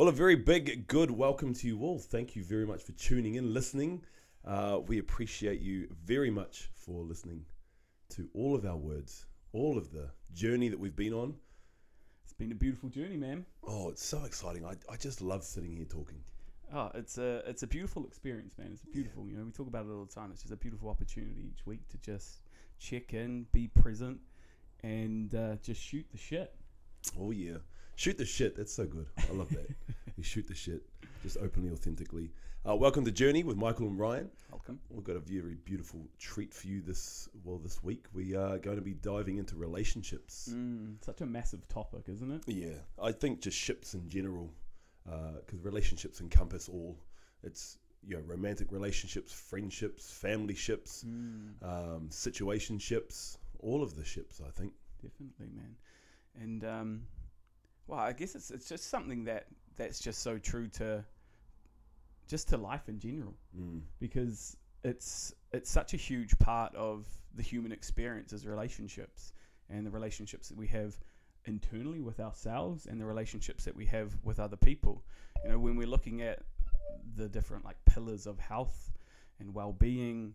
Well, a very big, good welcome to you all. Thank you very much for tuning in, listening. Uh, we appreciate you very much for listening to all of our words, all of the journey that we've been on. It's been a beautiful journey, man. Oh, it's so exciting. I, I just love sitting here talking. Oh, it's a it's a beautiful experience, man. It's beautiful. You know, we talk about it all the time. It's just a beautiful opportunity each week to just check in, be present, and uh, just shoot the shit. Oh, yeah. Shoot the shit. That's so good. I love that. we shoot the shit just openly, authentically. Uh, welcome to Journey with Michael and Ryan. Welcome. We've got a very beautiful treat for you this well this week. We are going to be diving into relationships. Mm, such a massive topic, isn't it? Yeah, I think just ships in general, because relationships encompass all. It's you know romantic relationships, friendships, family ships, Mm, um, situationships, all of the ships. I think. definitely, man. And um, well, I guess it's it's just something that that's just so true to just to life in general. Mm. because it's it's such a huge part of the human experience as relationships and the relationships that we have internally with ourselves and the relationships that we have with other people you know when we're looking at the different like pillars of health and well-being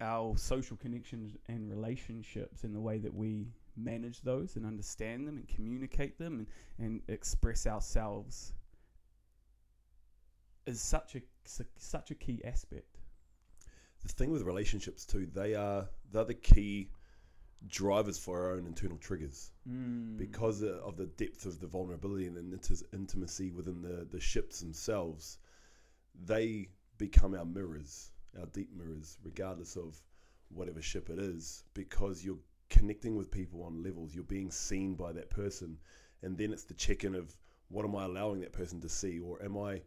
our social connections and relationships and the way that we manage those and understand them and communicate them and, and express ourselves is such a such a key aspect. The thing with relationships too, they are they're the key drivers for our own internal triggers. Mm. because of the depth of the vulnerability and the intimacy within the, the ships themselves, they become our mirrors, our deep mirrors, regardless of whatever ship it is, because you're connecting with people on levels. You're being seen by that person, and then it's the check-in of what am I allowing that person to see, or am I,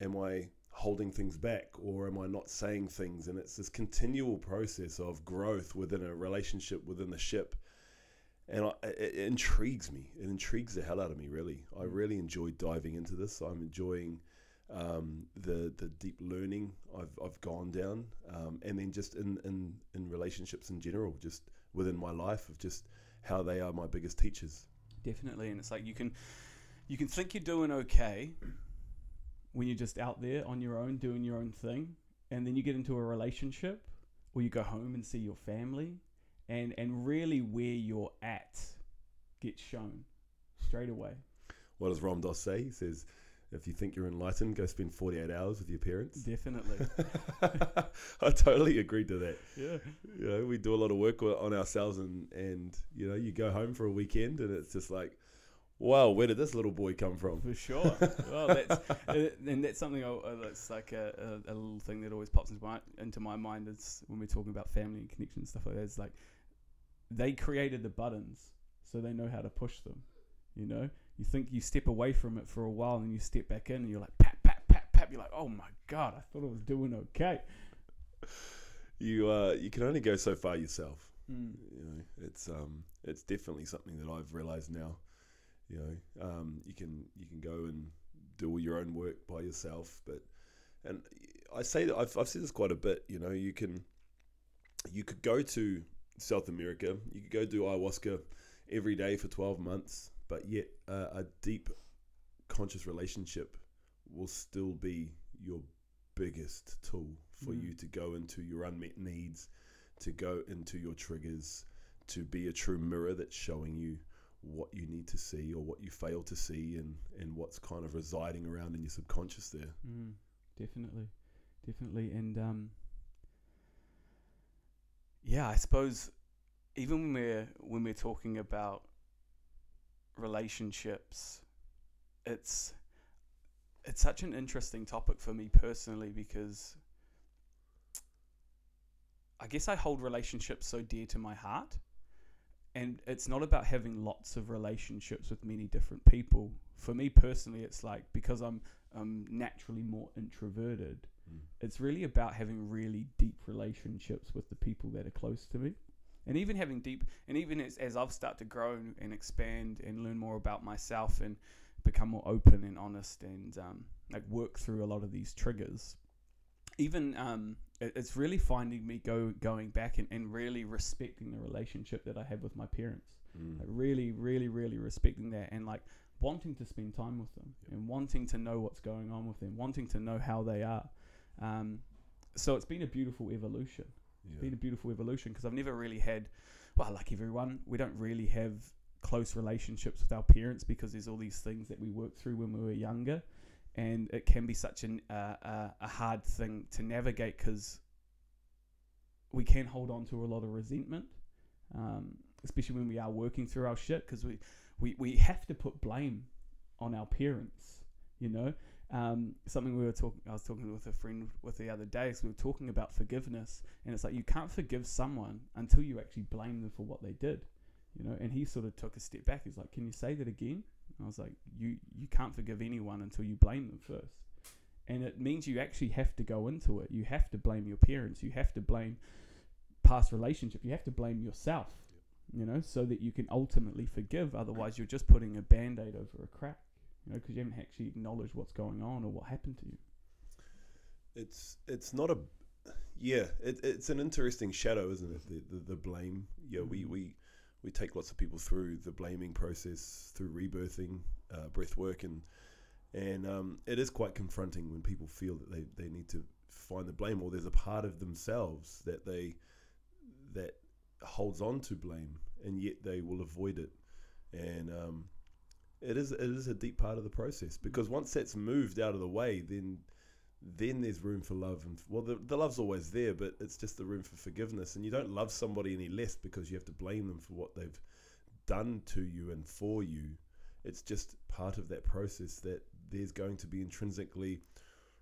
am I holding things back, or am I not saying things? And it's this continual process of growth within a relationship within the ship and I, it, it intrigues me. It intrigues the hell out of me. Really, I really enjoy diving into this. I'm enjoying um, the the deep learning I've I've gone down, um, and then just in, in in relationships in general, just within my life of just how they are my biggest teachers. Definitely, and it's like you can you can think you're doing okay when you're just out there on your own doing your own thing, and then you get into a relationship, or you go home and see your family, and and really where you're at gets shown straight away. What does Ram Dass say? He says, "If you think you're enlightened, go spend 48 hours with your parents." Definitely, I totally agree to that. yeah. you know, we do a lot of work on ourselves, and and you know, you go home for a weekend, and it's just like, wow, where did this little boy come from? For sure. well, that's uh, and that's something I, that's like a, a, a little thing that always pops into my into my mind is when we're talking about family and connection and stuff like that. It's like they created the buttons, so they know how to push them. You know, you think you step away from it for a while, and you step back in, and you're like pat pat pat pat. You're like, oh my god, I thought I was doing okay. You uh, you can only go so far yourself. Mm. You know, it's um, it's definitely something that I've realised now. You know, um, you can you can go and do all your own work by yourself, but and I say that I've I've said this quite a bit. You know, you can you could go to South America, you could go do ayahuasca every day for twelve months, but yet uh, a deep conscious relationship will still be your biggest tool for Mm. you to go into your unmet needs, to go into your triggers, to be a true mirror that's showing you what you need to see or what you fail to see and, and what's kind of residing around in your subconscious there. Mm, definitely, definitely, and um, yeah, I suppose even when we're when we're talking about relationships, it's it's such an interesting topic for me personally because I guess I hold relationships so dear to my heart. And it's not about having lots of relationships with many different people. For me personally, it's like because I'm I'm naturally more introverted. Mm. It's really about having really deep relationships with the people that are close to me. And even having deep, and even as, as I've started to grow and, and expand and learn more about myself and become more open and honest and um, like work through a lot of these triggers, even um, it, it's really finding me go going back and, and really respecting the relationship that I have with my parents Mm. like really really really respecting that and like wanting to spend time with them Yep. and wanting to know what's going on with them, wanting to know how they are. Um, so it's been a beautiful evolution. It's been a beautiful evolution because I've never really had, well, like everyone, we don't really have close relationships with our parents because there's all these things that we work through when we were younger, and it can be such an, uh, uh, a hard thing to navigate because we can hold on to a lot of resentment, um, especially when we are working through our shit because we, we, we have to put blame on our parents, you know. Um, something we were talking, I was talking with a friend with the other day. So we were talking about forgiveness, and it's like you can't forgive someone until you actually blame them for what they did, you know. And he sort of took a step back. He's like, "Can you say that again?" And I was like, "You you can't forgive anyone until you blame them first. and it means you actually have to go into it. You have to blame your parents. You have to blame past relationship. You have to blame yourself, you know, so that you can ultimately forgive. Otherwise, you're just putting a band aid over a crack, you know, because you haven't actually acknowledged what's going on or what happened to you. It's it's not a yeah. It, it's an interesting shadow, isn't it? The the, the blame. Yeah, we, Mhm. we we take lots of people through the blaming process through rebirthing, uh, breath work, and and um, it is quite confronting when people feel that they, they need to find the blame or there's a part of themselves that they that holds on to blame and yet they will avoid it and um, it is it is a deep part of the process because once that's moved out of the way then then there's room for love and well the, the love's always there but it's just the room for forgiveness. And you don't love somebody any less because you have to blame them for what they've done to you and for you. It's just part of that process that there's going to be intrinsically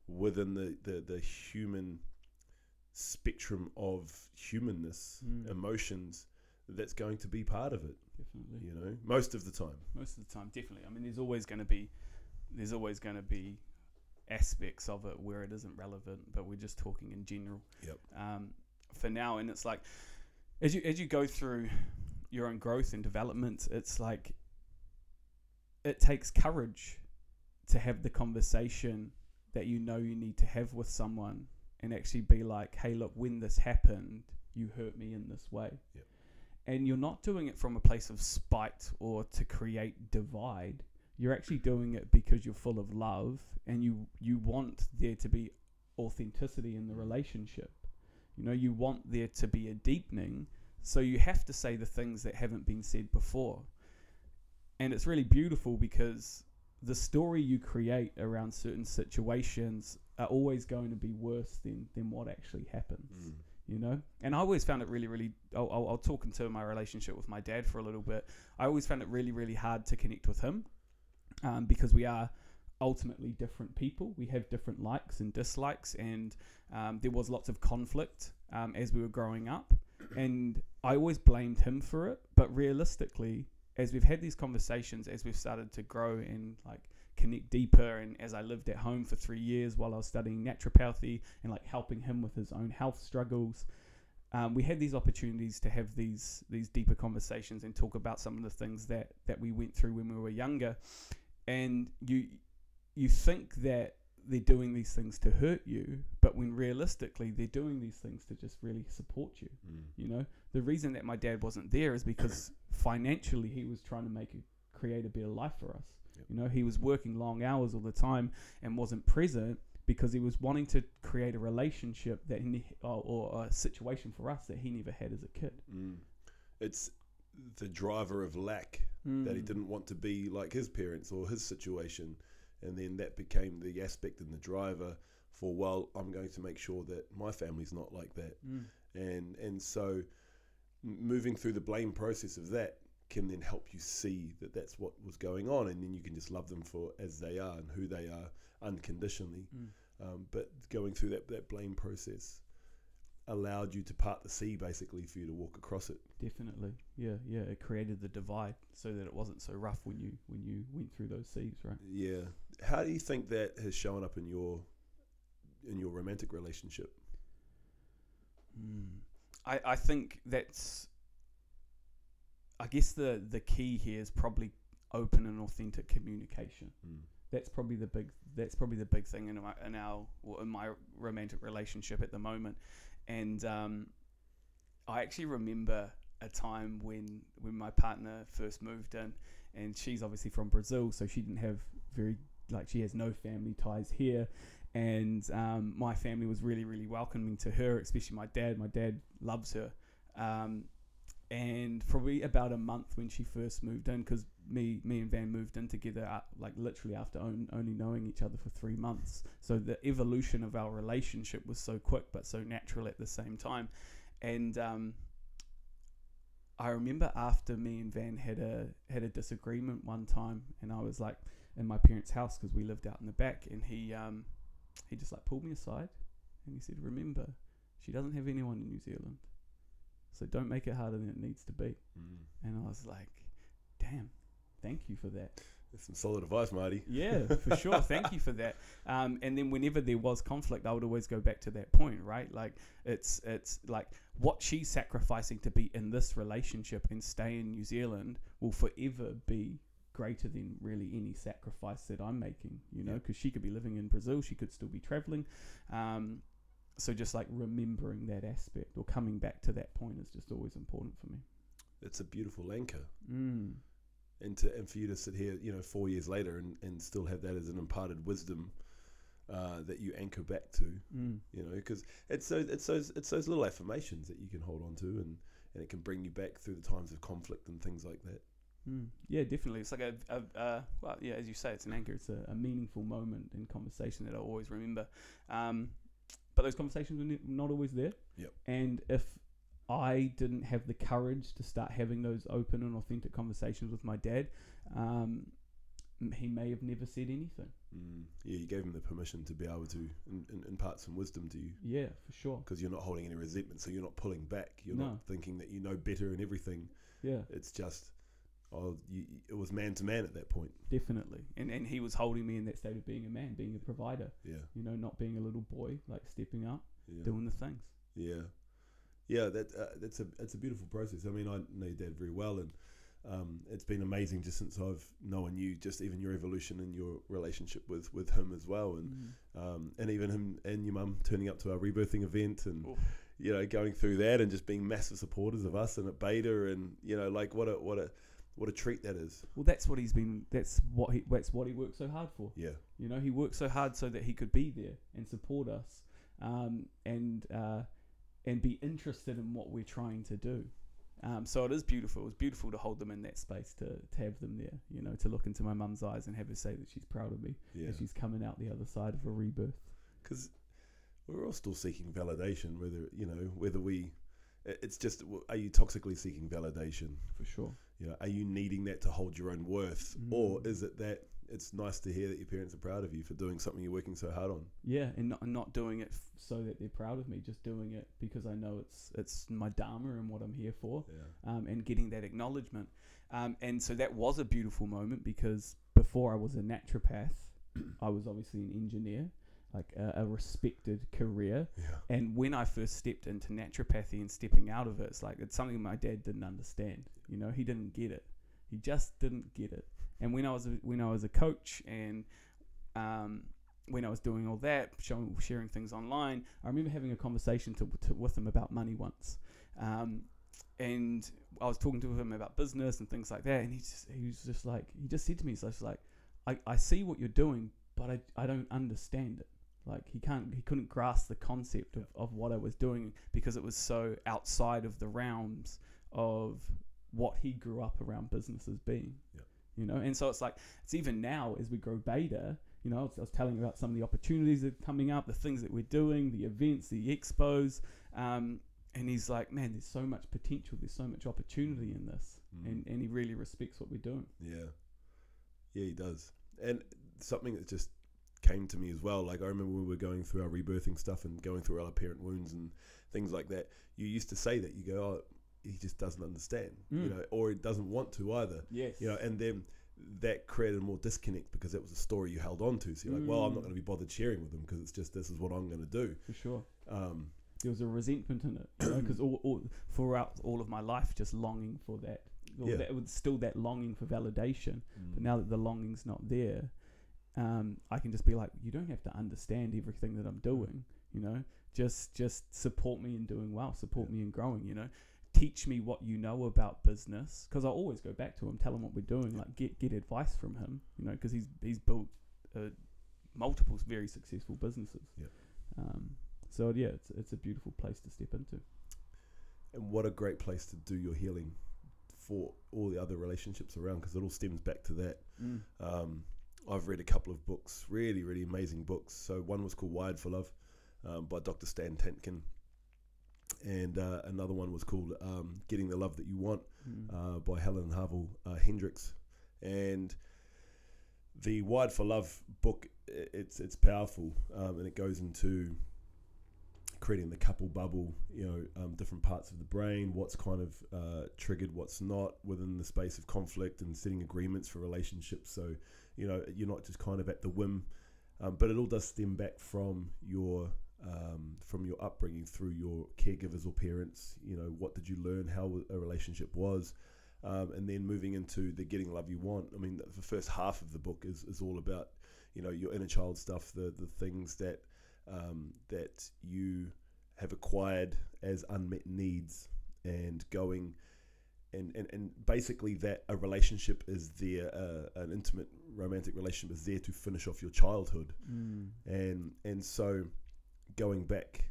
within the, the, the human spectrum of humanness Mm. emotions that's going to be part of it Definitely. you know most of the time Most of the time, definitely. I mean, there's always going to be, there's always going to be aspects of it where it isn't relevant, but we're just talking in general. Yep. Um, for now, and it's like, as you as you go through your own growth and development, it's like, it takes courage to have the conversation that you know you need to have with someone and actually be like, hey, look, when this happened, you hurt me in this way. Yep. And you're not doing it from a place of spite or to create divide. You're actually doing it because you're full of love and you, you want there to be authenticity in the relationship. You know, you want there to be a deepening. So you have to say the things that haven't been said before. And it's really beautiful because the story you create around certain situations are always going to be worse than, than what actually happens Mm. You know? And i always found it really really I'll, I'll, talk into my relationship with my dad for a little bit. I always found it really really hard to connect with him um, because we are ultimately different people. We have different likes and dislikes and um, there was lots of conflict um, as we were growing up. And i always blamed him for it. But realistically as we've had these conversations as we've started to grow and like connect deeper and as i lived at home for three years while i was studying naturopathy and like helping him with his own health struggles um, we had these opportunities to have these these deeper conversations and talk about some of the things that that we went through when we were younger. And you you think that they're doing these things to hurt you but when realistically they're doing these things to just really support you Mm. you know? The reason that my dad wasn't there is because financially he was trying to make a create a better life for us Yep. you know he was working long hours all the time and wasn't present because he was wanting to create a relationship that he, or, or a situation for us that he never had as a kid Mm. It's the driver of lack that he Mm. didn't want to be like his parents or his situation, and then that became the aspect and the driver for well, I'm going to make sure that my family's not like that, Mm. and and so moving through the blame process of that can then help you see that that's what was going on, and then you can just love them for as they are and who they are unconditionally. Mm. Um, but going through that, that blame process allowed you to part the sea basically for you to walk across it. definitely yeah yeah it created the divide so that it wasn't so rough when you when you went through those seas right Yeah. How do you think that has shown up in your in your romantic relationship? Mm. I, I think that's I guess the the key here is probably open and authentic communication. Mm. That's probably the big that's probably the big thing in our in our or in my romantic relationship at the moment. And um, I actually remember a time when when my partner first moved in and she's obviously from Brazil, so she didn't have very like she has no family ties here. And um, my family was really, really welcoming to her, especially my dad. My dad loves her. Um, and probably about a month when she first moved in, because me, me and Van moved in together, uh, like literally after on, only knowing each other for three months. So the evolution of our relationship was so quick, but so natural at the same time. And um, I remember after me and Van had a had a disagreement one time, and I was like in my parents' house because we lived out in the back, and he um, he just like pulled me aside, and he said, "Remember, she doesn't have anyone in New Zealand, so don't make it harder than it needs to be." Mm. And I was like, "Damn, thank you for that." That's some solid advice, Marty. Yeah, for sure. Thank you for that. Um, and then whenever there was conflict, I would always go back to that point, right? Like it's it's like what she's sacrificing to be in this relationship and stay in New Zealand will forever be greater than really any sacrifice that I'm making, you know, Yeah. because she could be living in Brazil, she could still be traveling. Um, so just like remembering that aspect or coming back to that point is just always important for me. It's a beautiful anchor. Mm. and to and for you to sit here, you know, four years later and, and still have that as an imparted wisdom uh, that you anchor back to, Mm. you know, because it's those it's those it's those little affirmations that you can hold on to and and it can bring you back through the times of conflict and things like that. Mm. Yeah, definitely. It's like a, a uh, well, yeah, as you say, it's an anchor. It's a, a meaningful moment in conversation that I always remember. Um, but those conversations were ne- not always there. Yep. And if I didn't have the courage to start having those open and authentic conversations with my dad, um, he may have never said anything. Mm. Yeah, you gave him the permission to be able to in, in, impart some wisdom to you Yeah, for sure. because you're not holding any resentment, so you're not pulling back. You're No. not thinking that you know better and everything. Yeah, It's just, oh, you, it was man to man at that point. definitely. And and he was holding me in that state of being a man, being a provider. Yeah, You know, not being a little boy, like stepping up, yeah. doing the things. Yeah, yeah. That uh, that's a it's a beautiful process. I mean, I know your dad very well, and um, it's been amazing just since I've known you. Just even your evolution and your relationship with with him as well, and Mm. um, and even him and your mum turning up to our rebirthing event, and Oof. you know going through that, and just being massive supporters of us and at Bader, and you know like what a what a what a treat that is. Well, that's what he's been. That's what he. That's what he worked so hard for. Yeah, You know, he worked so hard so that he could be there and support us, um, and uh, and be interested in what we're trying to do. Um, so it is beautiful. It's beautiful to hold them in that space, to, to have them there. You know, to look into my mum's eyes and have her say that she's proud of me yeah. as she's coming out the other side of a rebirth. because we're all still seeking validation. Whether you know whether we, it's just are you toxically seeking validation? For sure. You know, are you needing that to hold your own worth, or Mm. is it that it's nice to hear that your parents are proud of you for doing something you're working so hard on? Yeah, and not, and not doing it f- so that they're proud of me, just doing it because I know it's it's my dharma and what I'm here for. Yeah, um, and getting that acknowledgement. Um, and so that was a beautiful moment because before I was a naturopath, I was obviously an engineer, like a, a respected career. yeah, And when I first stepped into naturopathy and stepping out of it, it's like it's something my dad didn't understand. You know, he didn't get it. He just didn't get it. And when I was a, when I was a coach and um, when I was doing all that, showing, sharing things online, I remember having a conversation to, to, with him about money once. Um, and I was talking to him about business and things like that, and he just he was just like he just said to me, he's just like, I, I see what you're doing, but I, I don't understand it. Like he can't he couldn't grasp the concept of, of what I was doing because it was so outside of the realms of what he grew up around businesses being. Yeah. You know, and so it's like it's even now as we grow Bader, you know, I was, telling about some of the opportunities that are coming up, the things that we're doing, the events, the expos, um, and he's like, man, there's so much potential, there's so much opportunity in this, Mm. and and he really respects what we're doing. yeah, yeah. He does, and something that just came to me as well. Like I remember when we were going through our rebirthing stuff and going through our parent wounds and things like that. You used to say that you go, oh, he just doesn't understand, you Mm. know, or he doesn't want to either. Yes. you know, and then that created more disconnect because it was a story you held on to. So you're like, well, I'm not Mm. going to be bothered sharing with them because it's just this is what I'm going to do. for sure. Um, there was a resentment in it, you know, because all, all throughout all of my life, just longing for that, Yeah. that was still that longing for validation. Mm. But now that the longing's not there, um, I can just be like, you don't have to understand everything that I'm doing, you know. Just just support me in doing well, support Yeah. me in growing, you know. Teach me what you know about business because I always go back to him, tell him what we're doing, like get get advice from him, you know, because he's he's built uh, multiple very successful businesses. Yeah. Um, so yeah, it's it's a beautiful place to step into. And what a great place to do your healing for all the other relationships around because it all stems back to that. Mm. Um, I've read a couple of books, really, really amazing books. So one was called Wired for Love um, by Dr. Stan Tatkin, and uh, another one was called um, Getting the Love That You Want Mm. uh, by Helen Harville uh, Hendrix. And the "Wired for Love book. It's it's powerful, um, and it goes into creating the couple bubble. You know, um, different parts of the brain, what's kind of uh, triggered, what's not within the space of conflict, and setting agreements for relationships. So you know, you're not just kind of at the whim, um, but it all does stem back from your um, from your upbringing through your caregivers or parents. You know, what did you learn? How a relationship was. Um, and then moving into the getting love you want. I mean, the, the first half of the book is, is all about, you know, your inner child stuff, the the things that um, that you have acquired as unmet needs, and going, and and, and basically that a relationship is there, uh, an intimate romantic relationship is there to finish off your childhood, Mm. and and so going back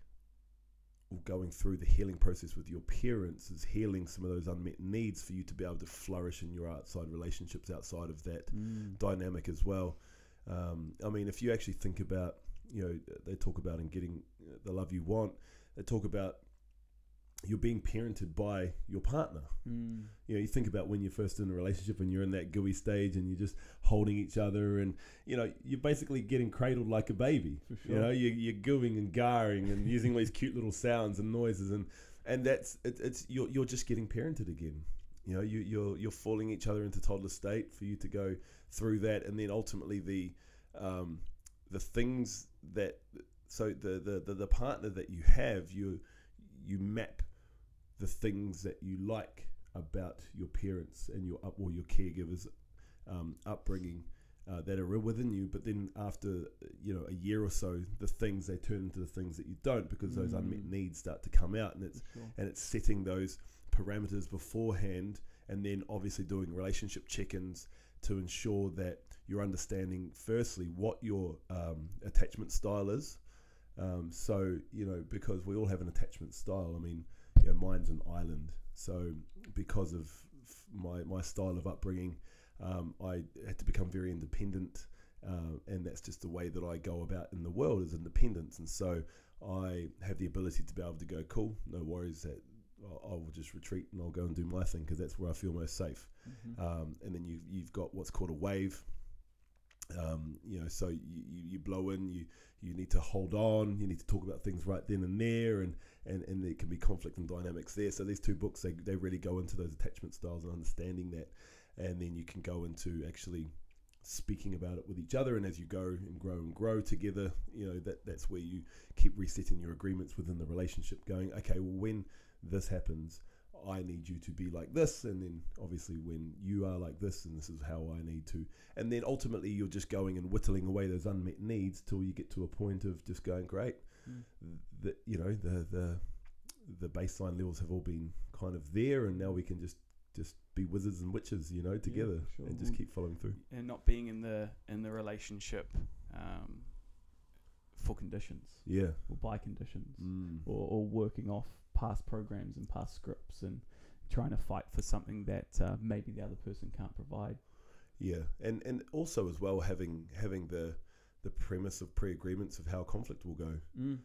or going through the healing process with your parents is healing some of those unmet needs for you to be able to flourish in your outside relationships outside of that Mm. dynamic as well. Um, I mean, if you actually think about, you know, they talk about in getting the love you want, they talk about you're being parented by your partner. Mm. You know, you think about when you're first in a relationship and you're in that gooey stage and you're just holding each other and, you know, you're basically getting cradled like a baby. For You know, you, you're gooing and garring and using all these cute little sounds and noises and, and that's, it, it's, you're, you're just getting parented again. You know, you, you're, you're falling each other into toddler state for you to go through that. And then ultimately the, um, the things that, so the, the, the, the partner that you have, you, you map the things that you like about your parents and your up or your caregivers um, upbringing uh, that are within you but then after you know a year or so the things they turn into the things that you don't because those unmet Mm. needs start to come out and it's sure. and it's setting those parameters beforehand and then obviously doing relationship check-ins to ensure that you're understanding firstly what your um, attachment style is um, so you know because we all have an attachment style i mean you know, mine's an island so because of my, my style of upbringing um, i had to become very independent uh, and that's just the way that i go about in the world is independence and so i have the ability to be able to go cool no worries that I- will just retreat and I'll go and do my thing because that's where I feel most safe. Mhm. Um, and then you, you've got what's called a wave. Um, you know, so you, you, blow in, you, you need to hold on, you need to talk about things right then and there, and, and, and there can be conflict and dynamics there. So these two books, they, they really go into those attachment styles and understanding that. And then you can go into actually speaking about it with each other. And as you go and grow and grow together, you know, that, that's where you keep resetting your agreements within the relationship, going, okay, well, when this happens, I need you to be like this, and then obviously when you are like this, and this is how I need to, and then ultimately you're just going and whittling away those unmet needs till you get to a point of just going great. Mm. That you know the the the baseline levels have all been kind of there, and now we can just just be wizards and witches, you know, together sure. and just keep following through. and not being in the in the relationship um, for conditions Yeah. or by conditions Mm. or, or working off past programs and past scripts and trying to fight for something that uh, maybe the other person can't provide. Yeah, and and also as well having having the the premise of pre-agreements of how conflict will go. Mm.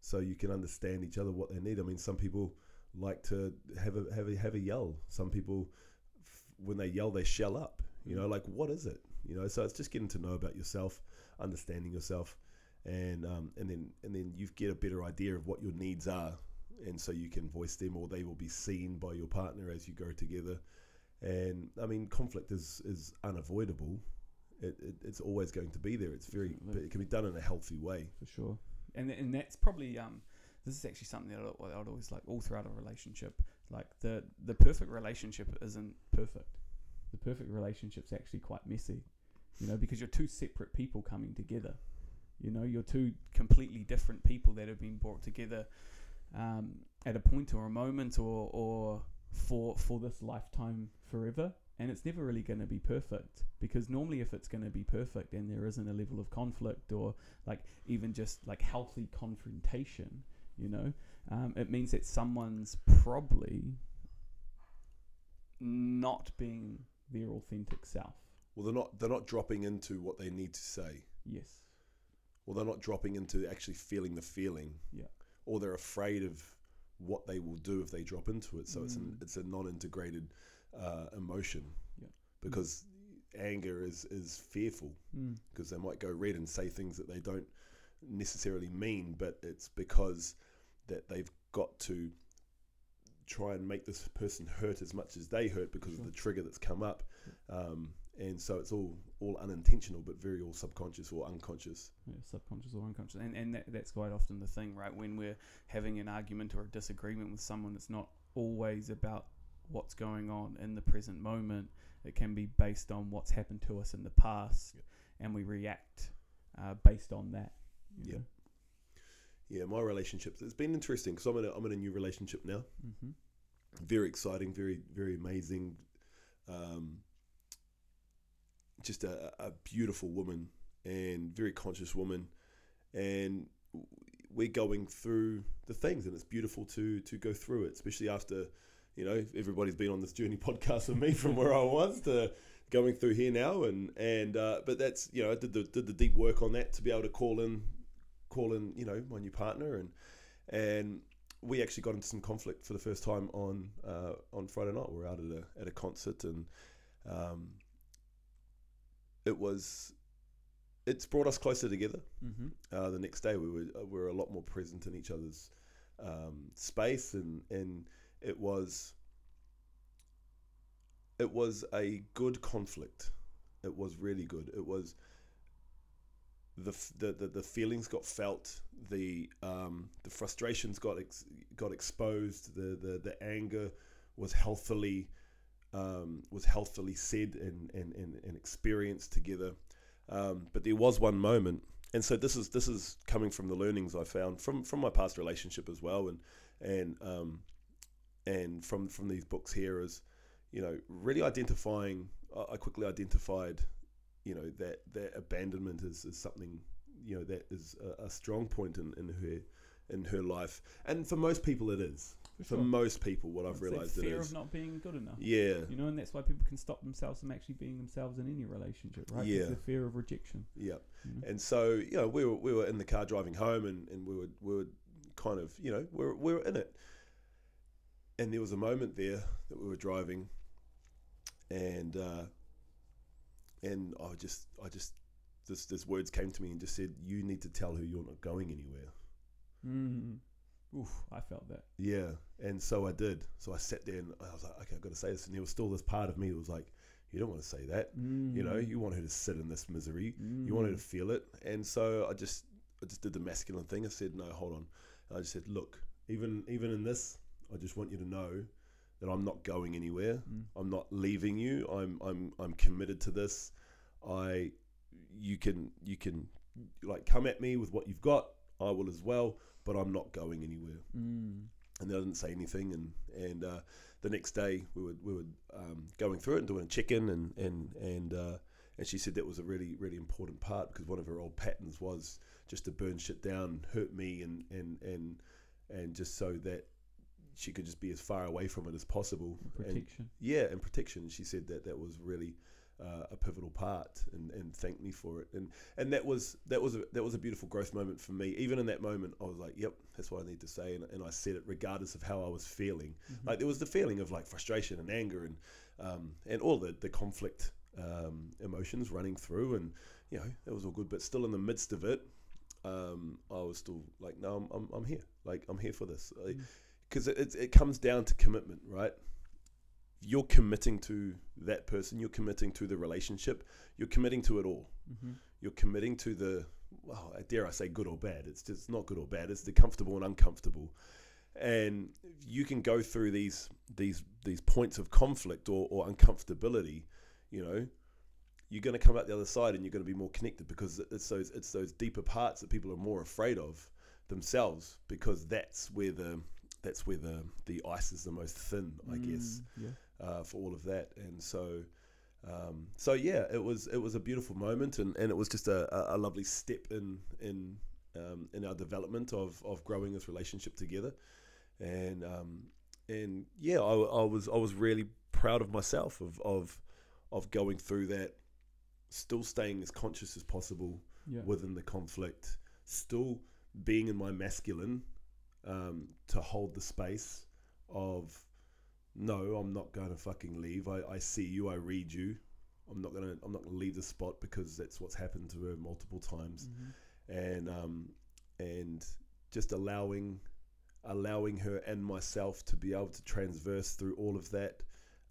so you can understand each other what they need. I mean, some people like to have a have a have a yell. Some people, f- when they yell, they shell up. You know, like what is it? You know, so it's just getting to know about yourself, understanding yourself, and um, and then and then you get a better idea of what your needs are, and so you can voice them, or they will be seen by your partner as you go together. And I mean, conflict is is unavoidable. It, it, it's always going to be there. It's very, but it can be done in a healthy way. for sure. And and that's probably um this is actually something that I'd, I'd always like all throughout a relationship. Like the the perfect relationship isn't perfect. The perfect relationship's actually quite messy, you know, because you're two separate people coming together. You know, you're two completely different people that have been brought together um, at a point or a moment or or for for this lifetime forever. And it's never really going to be perfect because normally, if it's going to be perfect and there isn't a level of conflict or like even just like healthy confrontation, you know, um, it means that someone's probably not being their authentic self. Well, they're not they're not dropping into what they need to say. Yes. Well, they're not dropping into actually feeling the feeling. Yeah. Or they're afraid of what they will do if they drop into it. So it's an Mm. it's a non-integrated uh, emotion. Yeah. Because anger is is fearful Mm. because they might go red and say things that they don't necessarily mean, but it's because that they've got to try and make this person hurt as much as they hurt because Sure. of the trigger that's come up. Um, and so it's all all unintentional, but very all subconscious or unconscious. Yeah, subconscious or unconscious, and and that, that's quite often the thing, right? When we're having an argument or a disagreement with someone, it's not always about what's going on in the present moment. It can be based on what's happened to us in the past, Yep. and we react uh, based on that. Yep. Yeah, my relationships. It's been interesting because I'm in a, I'm in a new relationship now. Mm-hmm. Very exciting, very very amazing. Um, just a, a beautiful woman and very conscious woman, and we're going through the things, and it's beautiful to to go through it, especially after you know everybody's been on this journey podcast with me from where I was to going through here now, and and uh, but that's you know I did the did the deep work on that to be able to call in call in you know my new partner. And and we actually got into some conflict for the first time on uh, on Friday night. We were out at a at a concert and um, it was it's brought us closer together. Mm-hmm. Uh, the next day we were uh, we were a lot more present in each other's um, space and and it was it was a good conflict. It was really good. It was the the, the, the feelings got felt. The um, the frustrations got ex- got exposed. The, the the anger was healthily um, was healthily said and and, and, and experienced together. Um, but there was one moment, and so this is this is coming from the learnings I found from from my past relationship as well, and and um, and from from these books here is, you know, really identifying. I quickly identified, you know, that that abandonment is, is something, you know, that is a, a strong point in, in her in her life, and for most people it is. For sure. most people, what I've It's realized it fear is. of not being good enough. Yeah, You know, and that's why people can stop themselves from actually being themselves in any relationship, right? Yeah. It's the fear of rejection. yeah. You know? And so, you know, we were we were in the car driving home, and, and we were we were kind of, you know, we were we were in it. And there was a moment there that we were driving, and uh, and I just I just this this words came to me and just said, "You need to tell her you're not going anywhere." Mm. Oof, I felt that. Yeah, and so I did. So I sat there and I was like, "Okay, I've got to say this." And there was still this part of me that was like, "You don't want to say that." Mm. You know, you want her to sit in this misery. You want her to feel it. And so I just I just did the masculine thing. I said, no, hold on. And I just said, look, even even in this, I just want you to know that I'm not going anywhere. Mm. I'm not leaving you. I'm I'm I'm committed to this. I you can you can like come at me with what you've got. I will as well, but I'm not going anywhere Mm. and then I didn't say anything. And and uh, the next day we were we were um, going through it and doing a check in, and and and uh, and she said that was a really really important part because one of her old patterns was just to burn shit down, hurt me, and and and and just so that she could just be as far away from it as possible. And, Protection. yeah, and protection. She said that that was really uh, a pivotal part, and, and thanked me for it. And and that was that was a, that was a beautiful growth moment for me. Even in that moment, I was like, "Yep, that's what I need to say," and, and I said it regardless of how I was feeling. Mhm. Like there was the feeling of like frustration and anger and um, and all the the conflict um, emotions running through, and you know that was all good. But still, in the midst of it, um, I was still like, "No, I'm I'm, I'm here. Like I'm here for this." Mm. Because it, it, it comes down to commitment, right? You're committing to that person. You're committing to the relationship. You're committing to it all Mhm. you're committing to the well dare i say good or bad it's just not good or bad it's the comfortable and uncomfortable and you can go through these these these points of conflict or, or uncomfortability you know you're going to come out the other side and you're going to be more connected because it's those it's those deeper parts that people are more afraid of themselves because that's where the that's where the the ice is the most thin, I guess, Mm, yeah. Uh, for all of that. And so, um, so yeah, it was it was a beautiful moment, and, and it was just a, a, lovely step in in um, in our development of, of growing this relationship together. And um, and yeah, I, I was I was really proud of myself of of of going through that, still staying as conscious as possible Yeah. within the conflict, still being in my masculine um, to hold the space of no, I'm not going to fucking leave. I, I see you, I read you. I'm not gonna I'm not gonna leave the spot because that's what's happened to her multiple times, Mhm. and um, and just allowing allowing her and myself to be able to transverse through all of that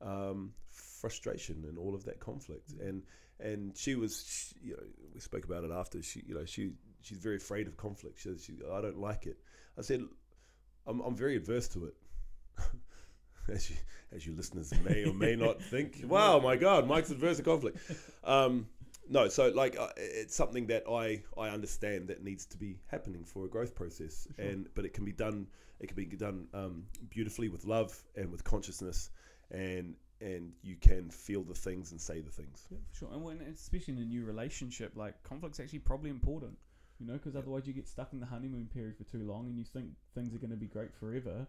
um, frustration and all of that conflict. And and she was she, you know we spoke about it after. She you know she she's very afraid of conflict. She, she I don't like it. I said I'm, I'm very adverse to it as you as you listeners may or may not think wow my god Mike's adverse to conflict um, no so like uh, it's something that I I understand that needs to be happening for a growth process sure. and but it can be done it can be done um, beautifully with love and with consciousness and and you can feel the things and say the things Yeah, for sure. And when, especially in a new relationship, like conflict's actually probably important, you know, because Yeah. otherwise you get stuck in the honeymoon period for too long and you think things are going to be great forever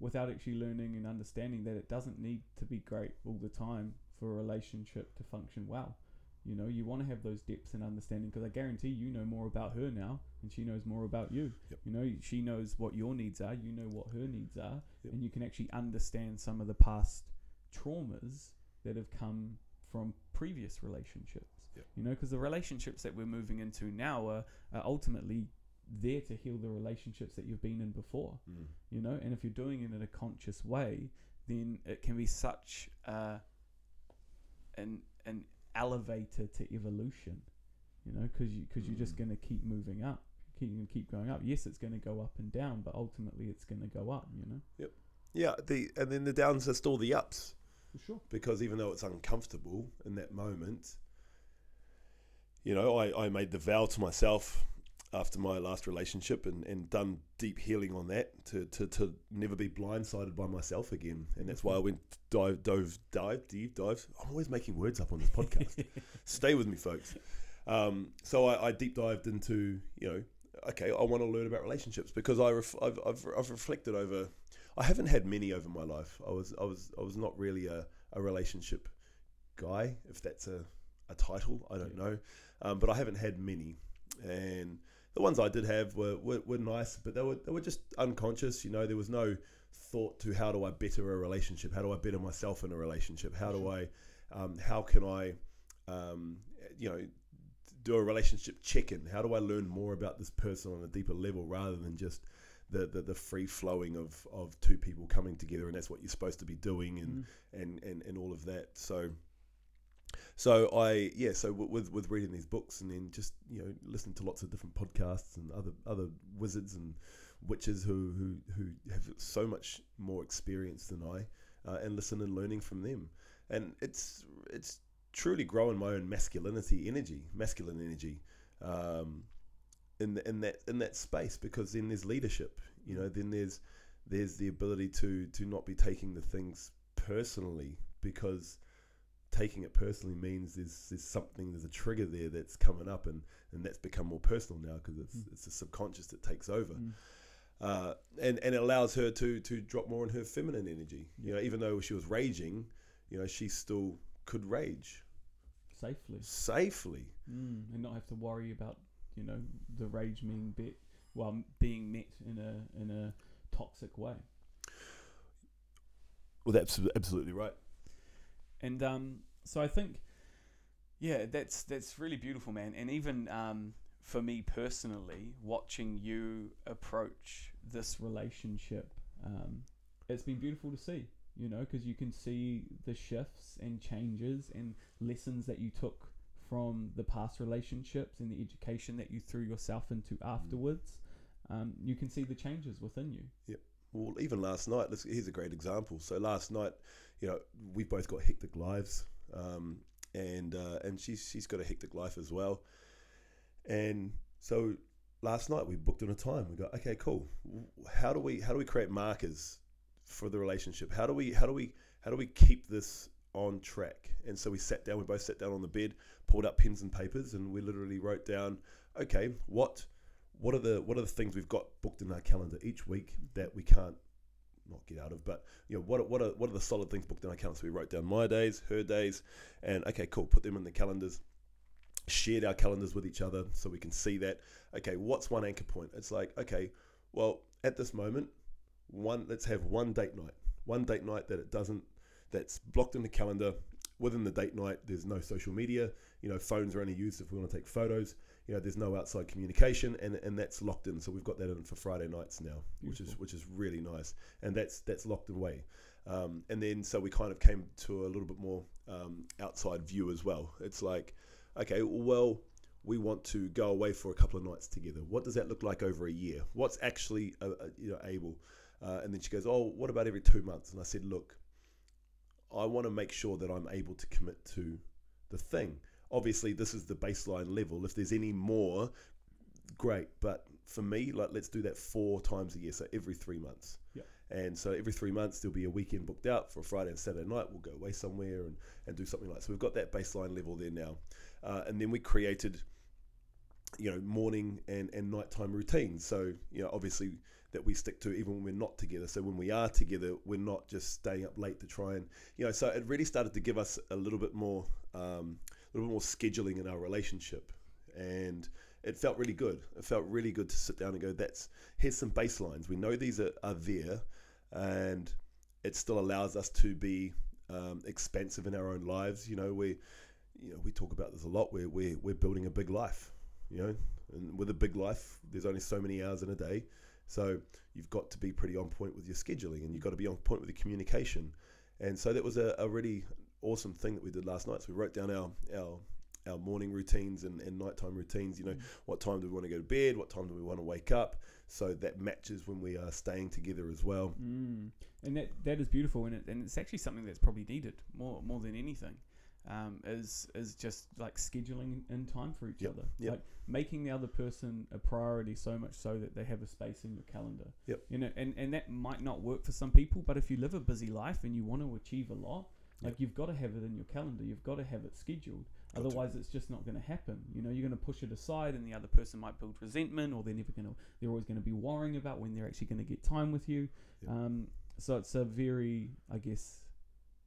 without actually learning and understanding that it doesn't need to be great all the time for a relationship to function well. You know, you want to have those depths and understanding because I guarantee you know more about her now and she knows more about you. Yep. You know, she knows what your needs are, you know what her needs are, Yep. and you can actually understand some of the past traumas that have come from previous relationships. Yep. You know, because the relationships that we're moving into now are, are ultimately there to heal the relationships that you've been in before. Mm. You know, and if you're doing it in a conscious way, then it can be such uh, an an elevator to evolution. You know, because you because you're just Mm. going to keep moving up, keep you keep going up. Yes, it's going to go up and down, but ultimately it's going to go up. You know, Yep. yeah the and then the downs are still the ups for sure. because even though it's uncomfortable in that moment, you know, I, I made the vow to myself after my last relationship and, and done deep healing on that to, to, to never be blindsided by myself again. And that's why I went dive, dove, dive, deep dive. I'm always making words up on this podcast. Stay with me, folks. Um, so I, I deep dived into, you know, okay, I want to learn about relationships because I ref, I've, I've, I've reflected over. I haven't had many over my life. I was I was I was not really a, a relationship guy, if that's a, a title. I don't Yeah. know, um, but I haven't had many, and the ones I did have were, were, were nice, but they were they were just unconscious. You know, there was no thought to how do I better a relationship? How do I better myself in a relationship? How do I, um, how can I, um, you know, do a relationship check-in? How do I learn more about this person on a deeper level rather than just the, the, the free flowing of, of two people coming together and that's what you're supposed to be doing and, Mm. and, and, and all of that. So, so I yeah. So with with reading these books and then just you know listening to lots of different podcasts and other other wizards and witches who who, who have so much more experience than I, uh, and listen and learning from them. And it's it's truly growing my own masculinity energy, masculine energy. Um, in, in that in that space because then there's leadership you know then there's there's the ability to to not be taking the things personally because taking it personally means there's there's something there's a trigger there that's coming up and and that's become more personal now because it's Mm. it's the subconscious that takes over. Mm. uh, and and it allows her to to drop more in her feminine energy. You know even though she was raging you know she still could rage. Safely. safely. Mm, and not have to worry about you know the rage being bit well being met in a in a toxic way. Well that's absolutely right and um so i think yeah that's that's really beautiful man. And even um for me personally watching you approach this relationship um it's been beautiful to see you know because you can see the shifts and changes and lessons that you took from the past relationships and the education that you threw yourself into afterwards. Um, you can see the changes within you Well, even last night, here's a great example. So last night, you know, we've both got hectic lives, um, and uh, and she's she's got a hectic life as well, and so last night we booked in a time. We go, okay, cool. How do we how do we create markers for the relationship? How do we how do we how do we keep this on track? And so we sat down. We both sat down on the bed, pulled up pens and papers, and we literally wrote down, okay, what what are the what are the things we've got booked in our calendar each week that we can't not get out of, but you know what what are what are the solid things booked in our calendar? So we wrote down my days, her days, and okay, cool, put them in the calendars shared our calendars with each other so we can see that. Okay what's one anchor point? It's like okay well at this moment one let's have one date night. One date night that it doesn't that's blocked in the calendar. Within the date night there's no social media. You know phones are only used if we want to take photos you know there's no outside communication and, and that's locked in so we've got that in for friday nights now which is which is really nice and that's that's locked away um, and then so we kind of came to a little bit more um, outside view as well it's like okay, well, we want to go away for a couple of nights together. What does that look like over a year? What's actually uh, uh, you know able? Uh, and then she goes, oh, what about every two months? And I said, look, I want to make sure that I'm able to commit to the thing. Obviously, this is the baseline level. If there's any more, great. But for me, like let's do that four times a year, so every three months. Yeah. And so every three months there'll be a weekend booked out for a Friday and Saturday night. We'll go away somewhere and, and do something like. that. So we've got that baseline level there now. Uh, and then we created, you know, morning and, and nighttime routines. So, you know, obviously that we stick to even when we're not together. So when we are together, we're not just staying up late to try and, you know, so it really started to give us a little bit more, um, little bit more scheduling in our relationship. And it felt really good. It felt really good to sit down and go, that's, here's some baselines. We know these are, are there and it still allows us to be um, expansive in our own lives. You know, we, you know, we talk about this a lot. We're, we're, we're building a big life, you know, and with a big life, there's only so many hours in a day. So you've got to be pretty on point with your scheduling and you've got to be on point with the communication. And so that was a, a really awesome thing that we did last night. So we wrote down our, our, our morning routines and, and nighttime routines. You know, mm. what time do we want to go to bed? What time do we want to wake up? So that matches when we are staying together as well. Mm. And that that is beautiful, and it, and it's actually something that's probably needed more more than anything um, is is just like scheduling in time for each yep. other, yep. like making the other person a priority so much so that they have a space in your calendar. Yep. You know, and and that might not work for some people, but if you live a busy life and you want to achieve a lot, like yep. you've got to have it in your calendar. You've got to have it scheduled. Got Otherwise, to. it's just not going to happen. You know, you're going to push it aside, and the other person might build resentment, or they're never going to. They're always going to be worrying about when they're actually going to get time with you. Um, so it's a very, I guess,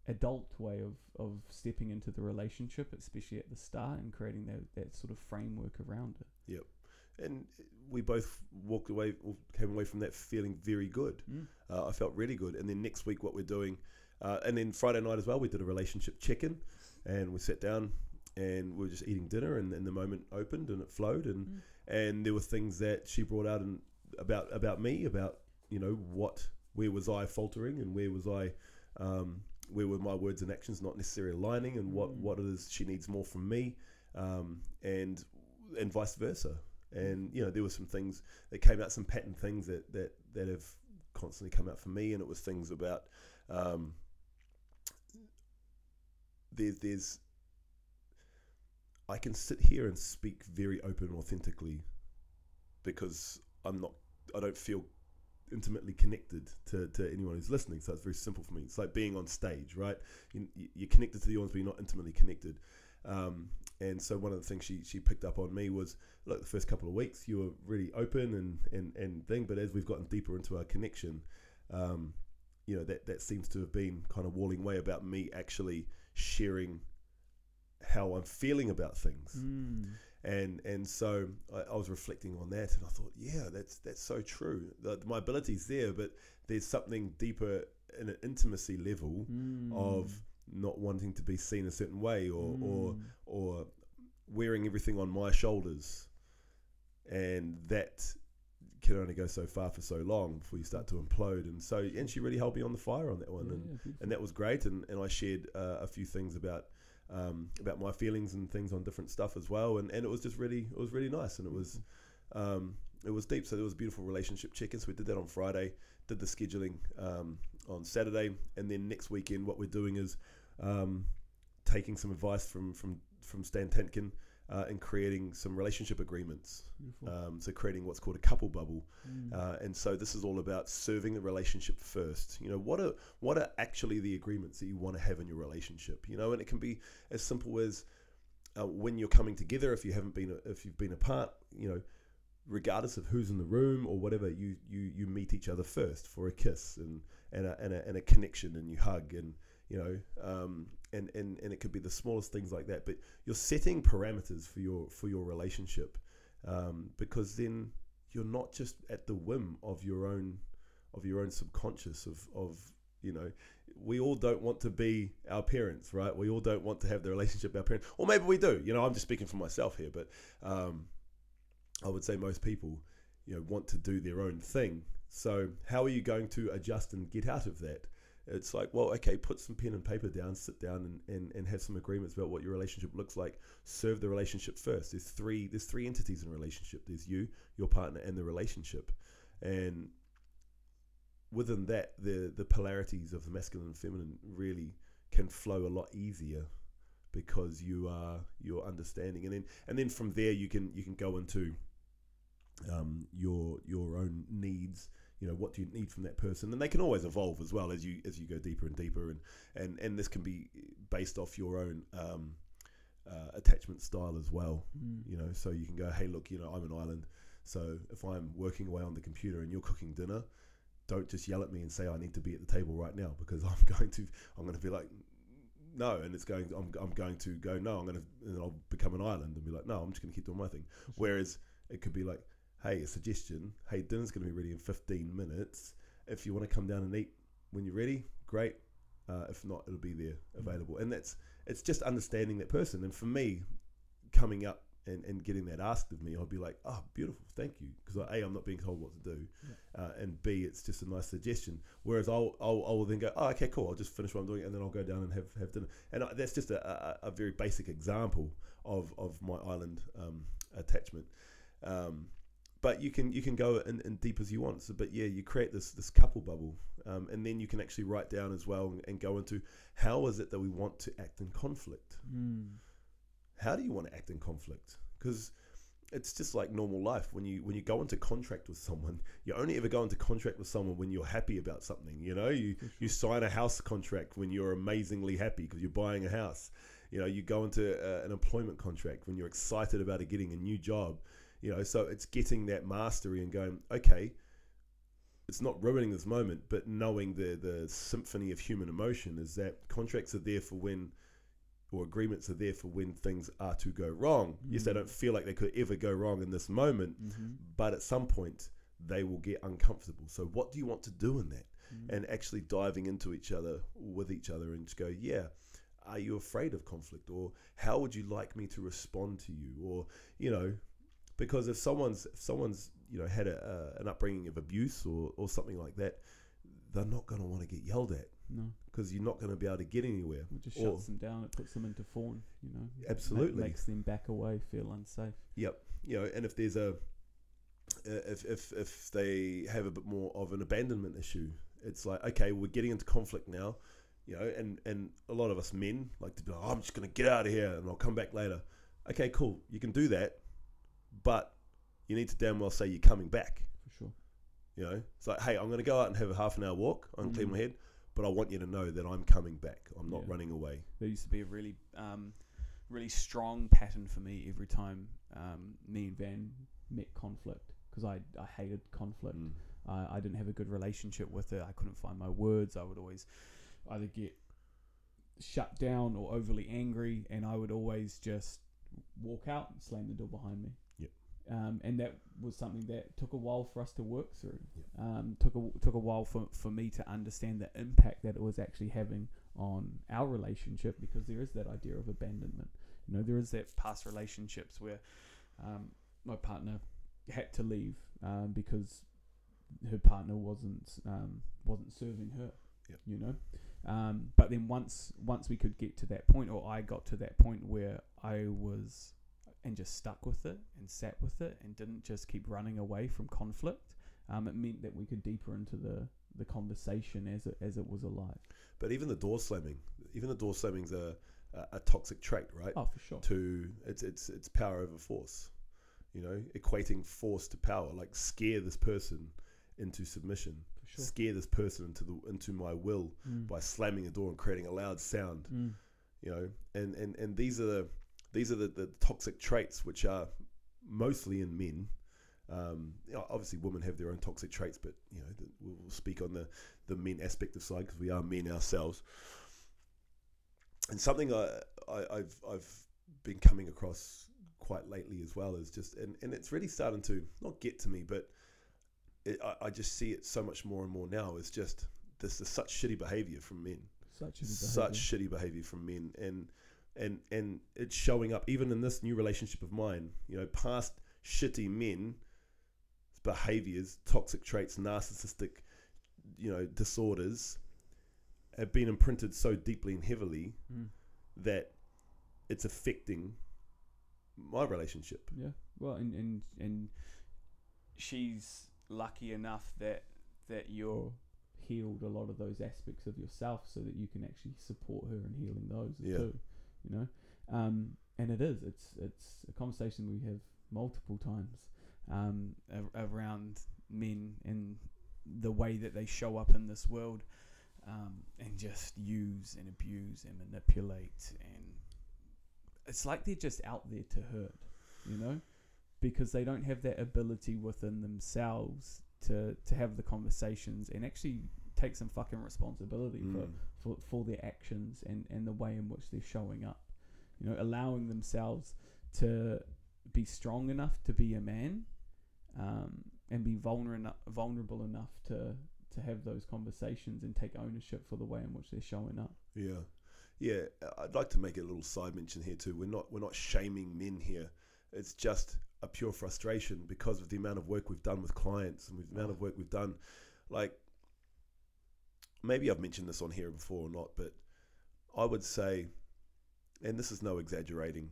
adult way of, of stepping into the relationship, especially at the start, and creating that, that sort of framework around it. Yep. And we both walked away, came away from that feeling very good. Mm. Uh, I felt really good. And then next week, what we're doing, uh, and then Friday night as well, we did a relationship check in and we sat down and we were just eating dinner and, and the moment opened and it flowed and mm. and there were things that she brought out and about about me about you know what where was I faltering and where was I um, where were my words and actions not necessarily aligning, and what mm. what it is she needs more from me, um, and and vice versa. And you know, there were some things that came out, some pattern things that that that have constantly come out for me, and it was things about um, there's there's I can sit here and speak very open and authentically because I'm not I don't feel intimately connected to, to anyone who's listening. So it's very simple for me. It's like being on stage, right? You, you're connected to the audience, but you're not intimately connected. Um, and so one of the things she, she picked up on me was, look, the first couple of weeks you were really open and, and, and thing, but as we've gotten deeper into our connection, um, you know, that, that seems to have been kind of walling way about me actually sharing how I'm feeling about things. Mm and and so I, I, was reflecting on that, and I thought, yeah, that's that's so true. The, my ability's there, but there's something deeper in an intimacy level mm. of not wanting to be seen a certain way, or mm. or or wearing everything on my shoulders, and that can only go so far for so long before you start to implode. And so, and she really held me on the fire on that one, yeah, and, and that was great. And, and I shared uh, a few things about um, about my feelings and things on different stuff as well. And, and it was just really it was really nice and it was um, it was deep. So there was a beautiful relationship check-in. So we did that on Friday, did the scheduling um, on Saturday, and then next weekend what we're doing is um, taking some advice from from from Stan Tatkin uh, and creating some relationship agreements. Um, so creating what's called a couple bubble. Mm. Uh, and so this is all about serving the relationship first. You know, what are what are actually the agreements that you want to have in your relationship? You know, and it can be as simple as uh, when you're coming together. If you haven't been, if you've been apart, you know, regardless of who's in the room or whatever, you you you meet each other first for a kiss and and a, and a, and a connection, and you hug and you know, um, and, and and it could be the smallest things like that. But you're setting parameters for your for your relationship, um, because then you're not just at the whim of your own of your own subconscious of of you know we all don't want to be our parents right we all don't want to have the relationship our parents or maybe we do you know i'm just speaking for myself here but um, i would say most people you know want to do their own thing so how are you going to adjust and get out of that it's like well okay put some pen and paper down sit down and, and, and have some agreements about what your relationship looks like. Serve the relationship first. There's three there's three entities in a relationship. There's you your partner and the relationship. And within that the the polarities of the masculine and feminine really can flow a lot easier because you are you're understanding. And then and then from there you can you can go into um, your your own needs you know what do you need from that person? And they can always evolve as well as you as you go deeper and deeper. And and and this can be based off your own um, uh, attachment style as well. Mm. you know so you can go hey look you know i'm an island. So if i'm working away on the computer and you're cooking dinner don't just yell at me and say i need to be at the table right now because i'm going to i'm going to be like no and it's going i'm, I'm going to go no i'm going to and i'll become an island and be like no i'm just going to keep doing my thing whereas it could be like hey a suggestion hey dinner's going to be ready in 15 minutes if you want to come down and eat when you're ready great uh, if not it'll be there available and that's it's just understanding that person and for me coming up and, and getting that asked of me, I'd be like, oh, beautiful, thank you. Because A, I'm not being told what to do, uh, and B, it's just a nice suggestion. Whereas I'll, I'll, I'll then go, oh, okay, cool, I'll just finish what I'm doing, and then I'll go down and have, have dinner. And I, that's just a, a, a very basic example of, of my island um, attachment. Um, but you can you can go in, in deep as you want. So, but yeah, you create this this couple bubble, um, and then you can actually write down as well and, and go into how is it that we want to act in conflict Mm. how do you want to act in conflict? Because it's just like normal life. When you when you go into contract with someone, you only ever go into contract with someone when you're happy about something. You know, you you sign a house contract when you're amazingly happy because you're buying a house. You know, you go into uh, an employment contract when you're excited about getting a new job. You know, so it's getting that mastery and going, okay, it's not ruining this moment, but knowing the the symphony of human emotion is that contracts are there for when or agreements are there for when things are to go wrong. Yes, they Mm. don't feel like they could ever go wrong in this moment, Mm-hmm. but at some point they will get uncomfortable. So, what do you want to do in that? Mm. And actually diving into each other with each other and just go, yeah, are you afraid of conflict? Or how would you like me to respond to you? Or, you know, because if someone's if someone's you know had a, uh, an upbringing of abuse or, or something like that, they're not going to want to get yelled at No, because you're not going to be able to get anywhere. it just Or- shuts them down. It puts them into fawn. You know, Absolutely. makes them back away, feel unsafe. Yep. You know, and if there's a uh, if if if they have a bit more of an abandonment issue, it's like okay, we're getting into conflict now. You know, and and a lot of us men like to be like, oh, I'm just gonna get out of here and I'll come back later. Okay, cool, you can do that, but you need to damn well say you're coming back. For sure. You know, it's like, hey, I'm gonna go out and have a half an hour walk. I'm gonna clear my head, but I want you to know that I'm coming back. I'm not Yeah. running away. There used to be a really, um, really strong pattern for me every time um, me and Van met conflict because I, I hated conflict. Mm. I, I didn't have a good relationship with it. I couldn't find my words. I would always either get shut down or overly angry, and I would always just walk out and slam the door behind me. Um, and that was something that took a while for us to work through. Yep. Um, took a took a while for, for me to understand the impact that it was actually having on our relationship because there is that idea of abandonment. You know, there is that past relationships where um, my partner had to leave um, because her partner wasn't um, wasn't serving her. You know, um, but then once once we could get to that point, or I got to that point where I was and just stuck with it and sat with it and didn't just keep running away from conflict. Um, it meant that we could deeper into the, the conversation as it as it was alive. But even the door slamming, even the door slamming's a a, a toxic trait, right? Oh, for sure. To it's it's it's power over force. You know, equating force to power, like scare this person into submission, sure. scare this person into the into my will Mm. by slamming a door and creating a loud sound. Mm. You know, and and and these are the these are the, the toxic traits which are mostly in men. Um, you know, obviously, women have their own toxic traits, but you know, the, we'll speak on the the men aspect of side because we are men ourselves. And something I, I I've I've been coming across quite lately as well is just and, and it's really starting to not get to me, but it, I, I just see it so much more and more now. Is just this is such shitty behavior from men Such a such shitty behavior from men and and and it's showing up even in this new relationship of mine you know past shitty men behaviors toxic traits narcissistic you know disorders have been imprinted so deeply and heavily Mm. that it's affecting my relationship Yeah. Well, and and and she's lucky enough that that you're healed a lot of those aspects of yourself, so that you can actually support her in healing those Yeah. too. You know, um, and it is. It's it's a conversation we have multiple times um, around men and the way that they show up in this world. Um, and just use and abuse and manipulate and it's like they're just out there to hurt you know, because they don't have that ability within themselves to to have the conversations and actually take some fucking responsibility Mm. for for their actions and and the way in which they're showing up. You know, allowing themselves to be strong enough to be a man, um, and be vulnerable vulnerable enough to to have those conversations and take ownership for the way in which they're showing up. Yeah, yeah. I'd like to make a little side mention here too. We're not we're not shaming men here. It's just a pure frustration because of the amount of work we've done with clients and the amount of work we've done. Like maybe I've mentioned this on here before or not, but I would say, and this is no exaggerating.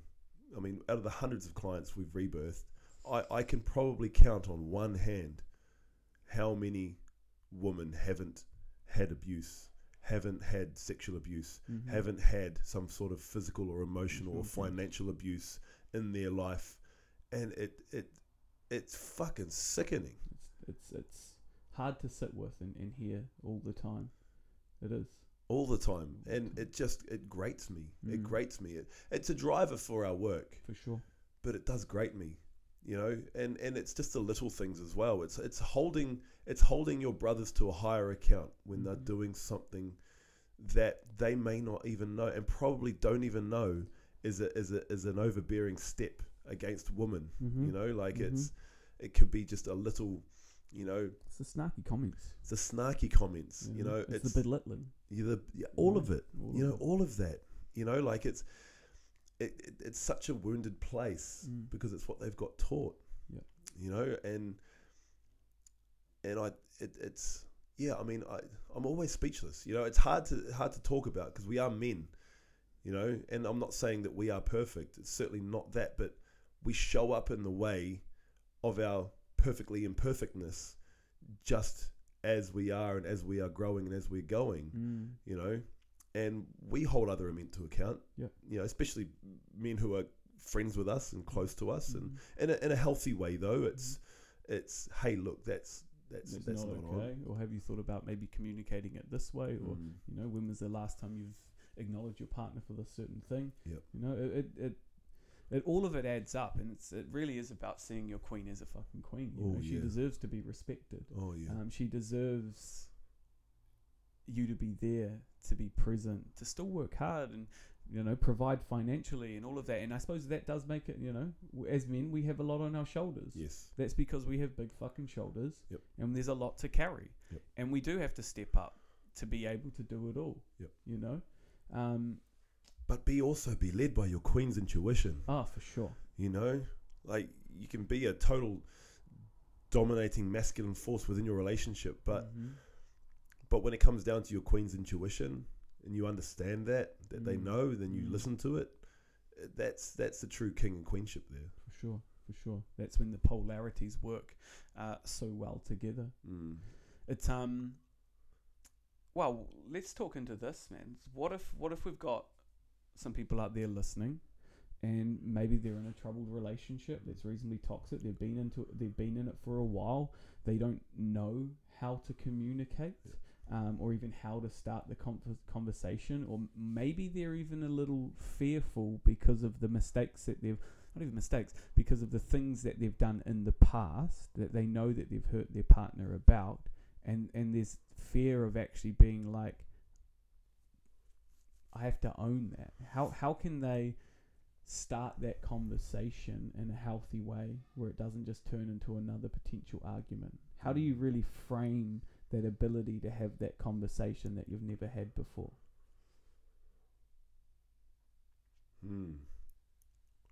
I mean, out of the hundreds of clients we've rebirthed, I, I can probably count on one hand how many women haven't had abuse, haven't had sexual abuse, Mhm. haven't had some sort of physical or emotional or Emotional abuse. financial abuse in their life, and it it it's fucking sickening. It's it's it's hard to sit with and, and hear all the time. It is. all the time, and it just it grates me. It Mm. grates me. It, it's a driver for our work, For sure. but it does grate me, you know. And and it's just the little things as well. It's it's holding it's holding your brothers to a higher account when they're Mhm. doing something that they may not even know and probably don't even know is a is a is an overbearing step against women. Mm-hmm. You know, like Mhm. it's it could be just a little, you know, the snarky comments. it's the snarky comments. You Mhm. know, it's, it's the belittling. you the yeah, all of it all you of know it. all of that you know like it's it, it, it's such a wounded place Mm. because it's what they've got taught Yep. you know and and i it, it's yeah i mean i i'm always speechless you know it's hard to hard to talk about because we are men you know and i'm not saying that we are perfect it's certainly not that but we show up in the way of our perfectly imperfectness just as we are and as we are growing and as we're going Mm. you know, and we hold other men to account. Yep. You know, especially men who are friends with us and close to us, and Mhm. in a, in a healthy way though. It's it's hey, look, that's that's It's that's, not, not, okay. Or have you thought about maybe communicating it this way? Or. Mm. you know, when was the last time you've acknowledged your partner for this certain thing? Yep. You know, it, it, it, it all of it adds up, and it's it really is about seeing your queen as a fucking queen. You Oh, know, she yeah. deserves to be respected. Oh yeah, Um, she deserves you to be there, to be present, to still work hard, and you know provide financially and all of that. And I suppose that does make it. You know, as men, we have a lot on our shoulders. yes, That's because we have big fucking shoulders, Yep. and there's a lot to carry, Yep. and we do have to step up to be able to do it all. Yep. You know, um, but be also be led by your queen's intuition. ah, for sure. You know, like you can be a total dominating masculine force within your relationship, but Mhm. but when it comes down to your queen's intuition and you understand that that they Mm. know then you Mm. listen to it uh, that's that's the true king and queenship there for sure, for sure. That's when the polarities work uh, so well together. mm. It's um. Well, let's talk into this, man. What if what if we've got some people out there listening, and maybe they're in a troubled relationship that's reasonably toxic. They've been into it, they've been in it for a while. They don't know how to communicate. Um, or even how to start the con- conversation, or maybe they're even a little fearful because of the mistakes that they've not even mistakes, because of the things that they've done in the past that they know that they've hurt their partner about, and and there's fear of actually being like, I have to own that. How how can they start that conversation in a healthy way where it doesn't just turn into another potential argument? How do you really frame that ability to have that conversation that you've never had before? Hmm.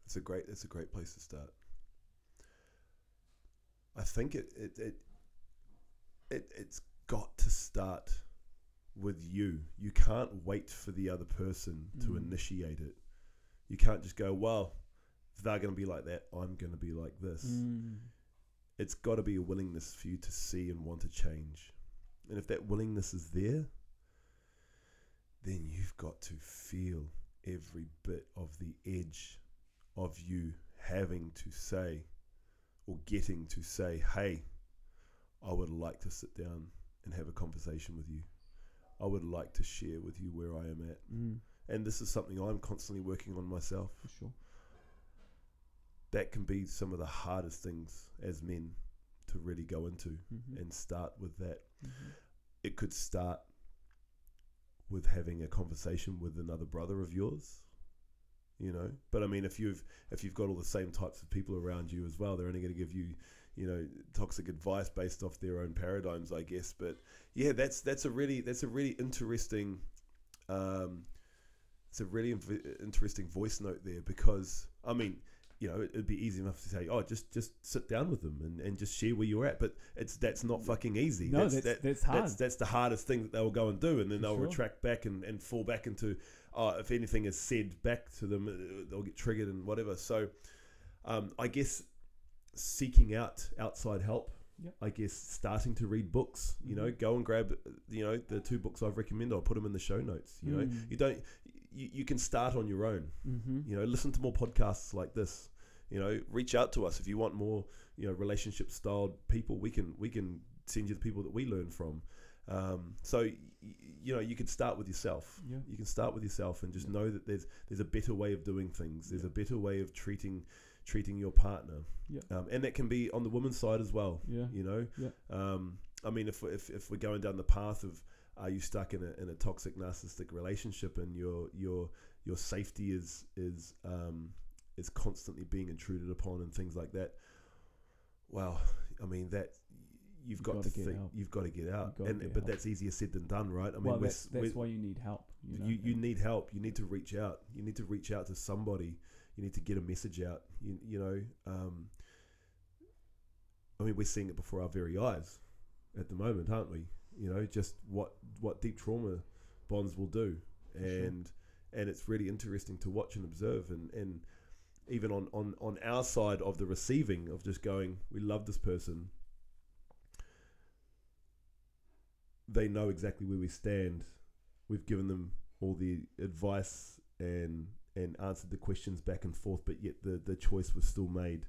It's a great. It's a great place to start. I think it it it, it it's got to start with you. You can't wait for the other person to Mm. initiate it. You can't just go, well, if they're going to be like that, I'm going to be like this. Mm. It's got to be a willingness for you to see and want to change. And if that willingness is there, then you've got to feel every bit of the edge of you having to say or getting to say, hey, I would like to sit down and have a conversation with you. I would like to share with you where I am at. Mm. And this is something I'm constantly working on myself. For sure. That can be some of the hardest things as men to really go into Mm-hmm. and start with that. mm-hmm. It could start with having a conversation with another brother of yours. You know, but I mean, if you've if you've got all the same types of people around you as well, they're only going to give you, you know, toxic advice based off their own paradigms, I guess. But yeah, that's that's a really that's a really interesting, um, it's a really inv- interesting voice note there because I mean, you know, it, it'd be easy enough to say, oh, just just sit down with them and, and just share where you're at, but it's that's not fucking easy. No, that's, that's, that- that's hard. that's that's the hardest thing that they'll go and do, and then For they'll sure. retract back and, and fall back into, oh, if anything is said back to them, uh, they'll get triggered and whatever. So, um, I guess seeking out outside help. Yep. I guess starting to read books. You know, Mhm. go and grab you know the two books I've recommended. I'll put them in the show notes. You know, Mm. you don't you, you can start on your own. mm-hmm. You know, listen to more podcasts like this. You know, reach out to us if you want more. You know, relationship styled people. We can we can send you the people that we learn from. Um, so y- y- you know, you can start with yourself. Yeah. You can start with yourself and just Yeah. know that there's there's a better way of doing things. There's Yeah. a better way of treating treating your partner. Yeah. Um, and that can be on the woman's side as well. Yeah. You know. Yeah. Um, I mean, if, if if we're going down the path of are you stuck in a, in a toxic narcissistic relationship and your your your safety is is um, is constantly being intruded upon and things like that. Well, I mean that you've You've got gotta to get think help. you've got to get out, and but help. that's easier said than done, right? I mean, well, that's, that's why you need help. You, know? you, you need help. You need to reach out. You need to reach out to somebody. You need to get a message out. You, you know, um, I mean, we're seeing it before our very eyes at the moment, aren't we? You know, just what what deep trauma bonds will do, For sure. and and it's really interesting to watch and observe, and and even on on on our side of the receiving of just going, we love this person. They know exactly where we stand. We've given them all the advice and and answered the questions back and forth, but yet the the choice was still made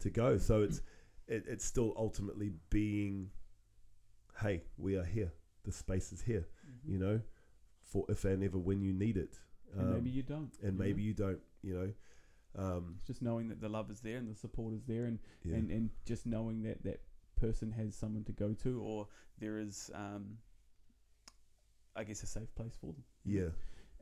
to go. So it's it, it's still ultimately being, hey, we are here. The space is here. Mhm. You know, for if and ever when you need it. and Um, maybe you don't. and you know? maybe you don't. You know, um, It's just knowing that the love is there and the support is there, and yeah. and, and just knowing that that person has someone to go to, or there is, um, I guess, a safe place for them. yeah,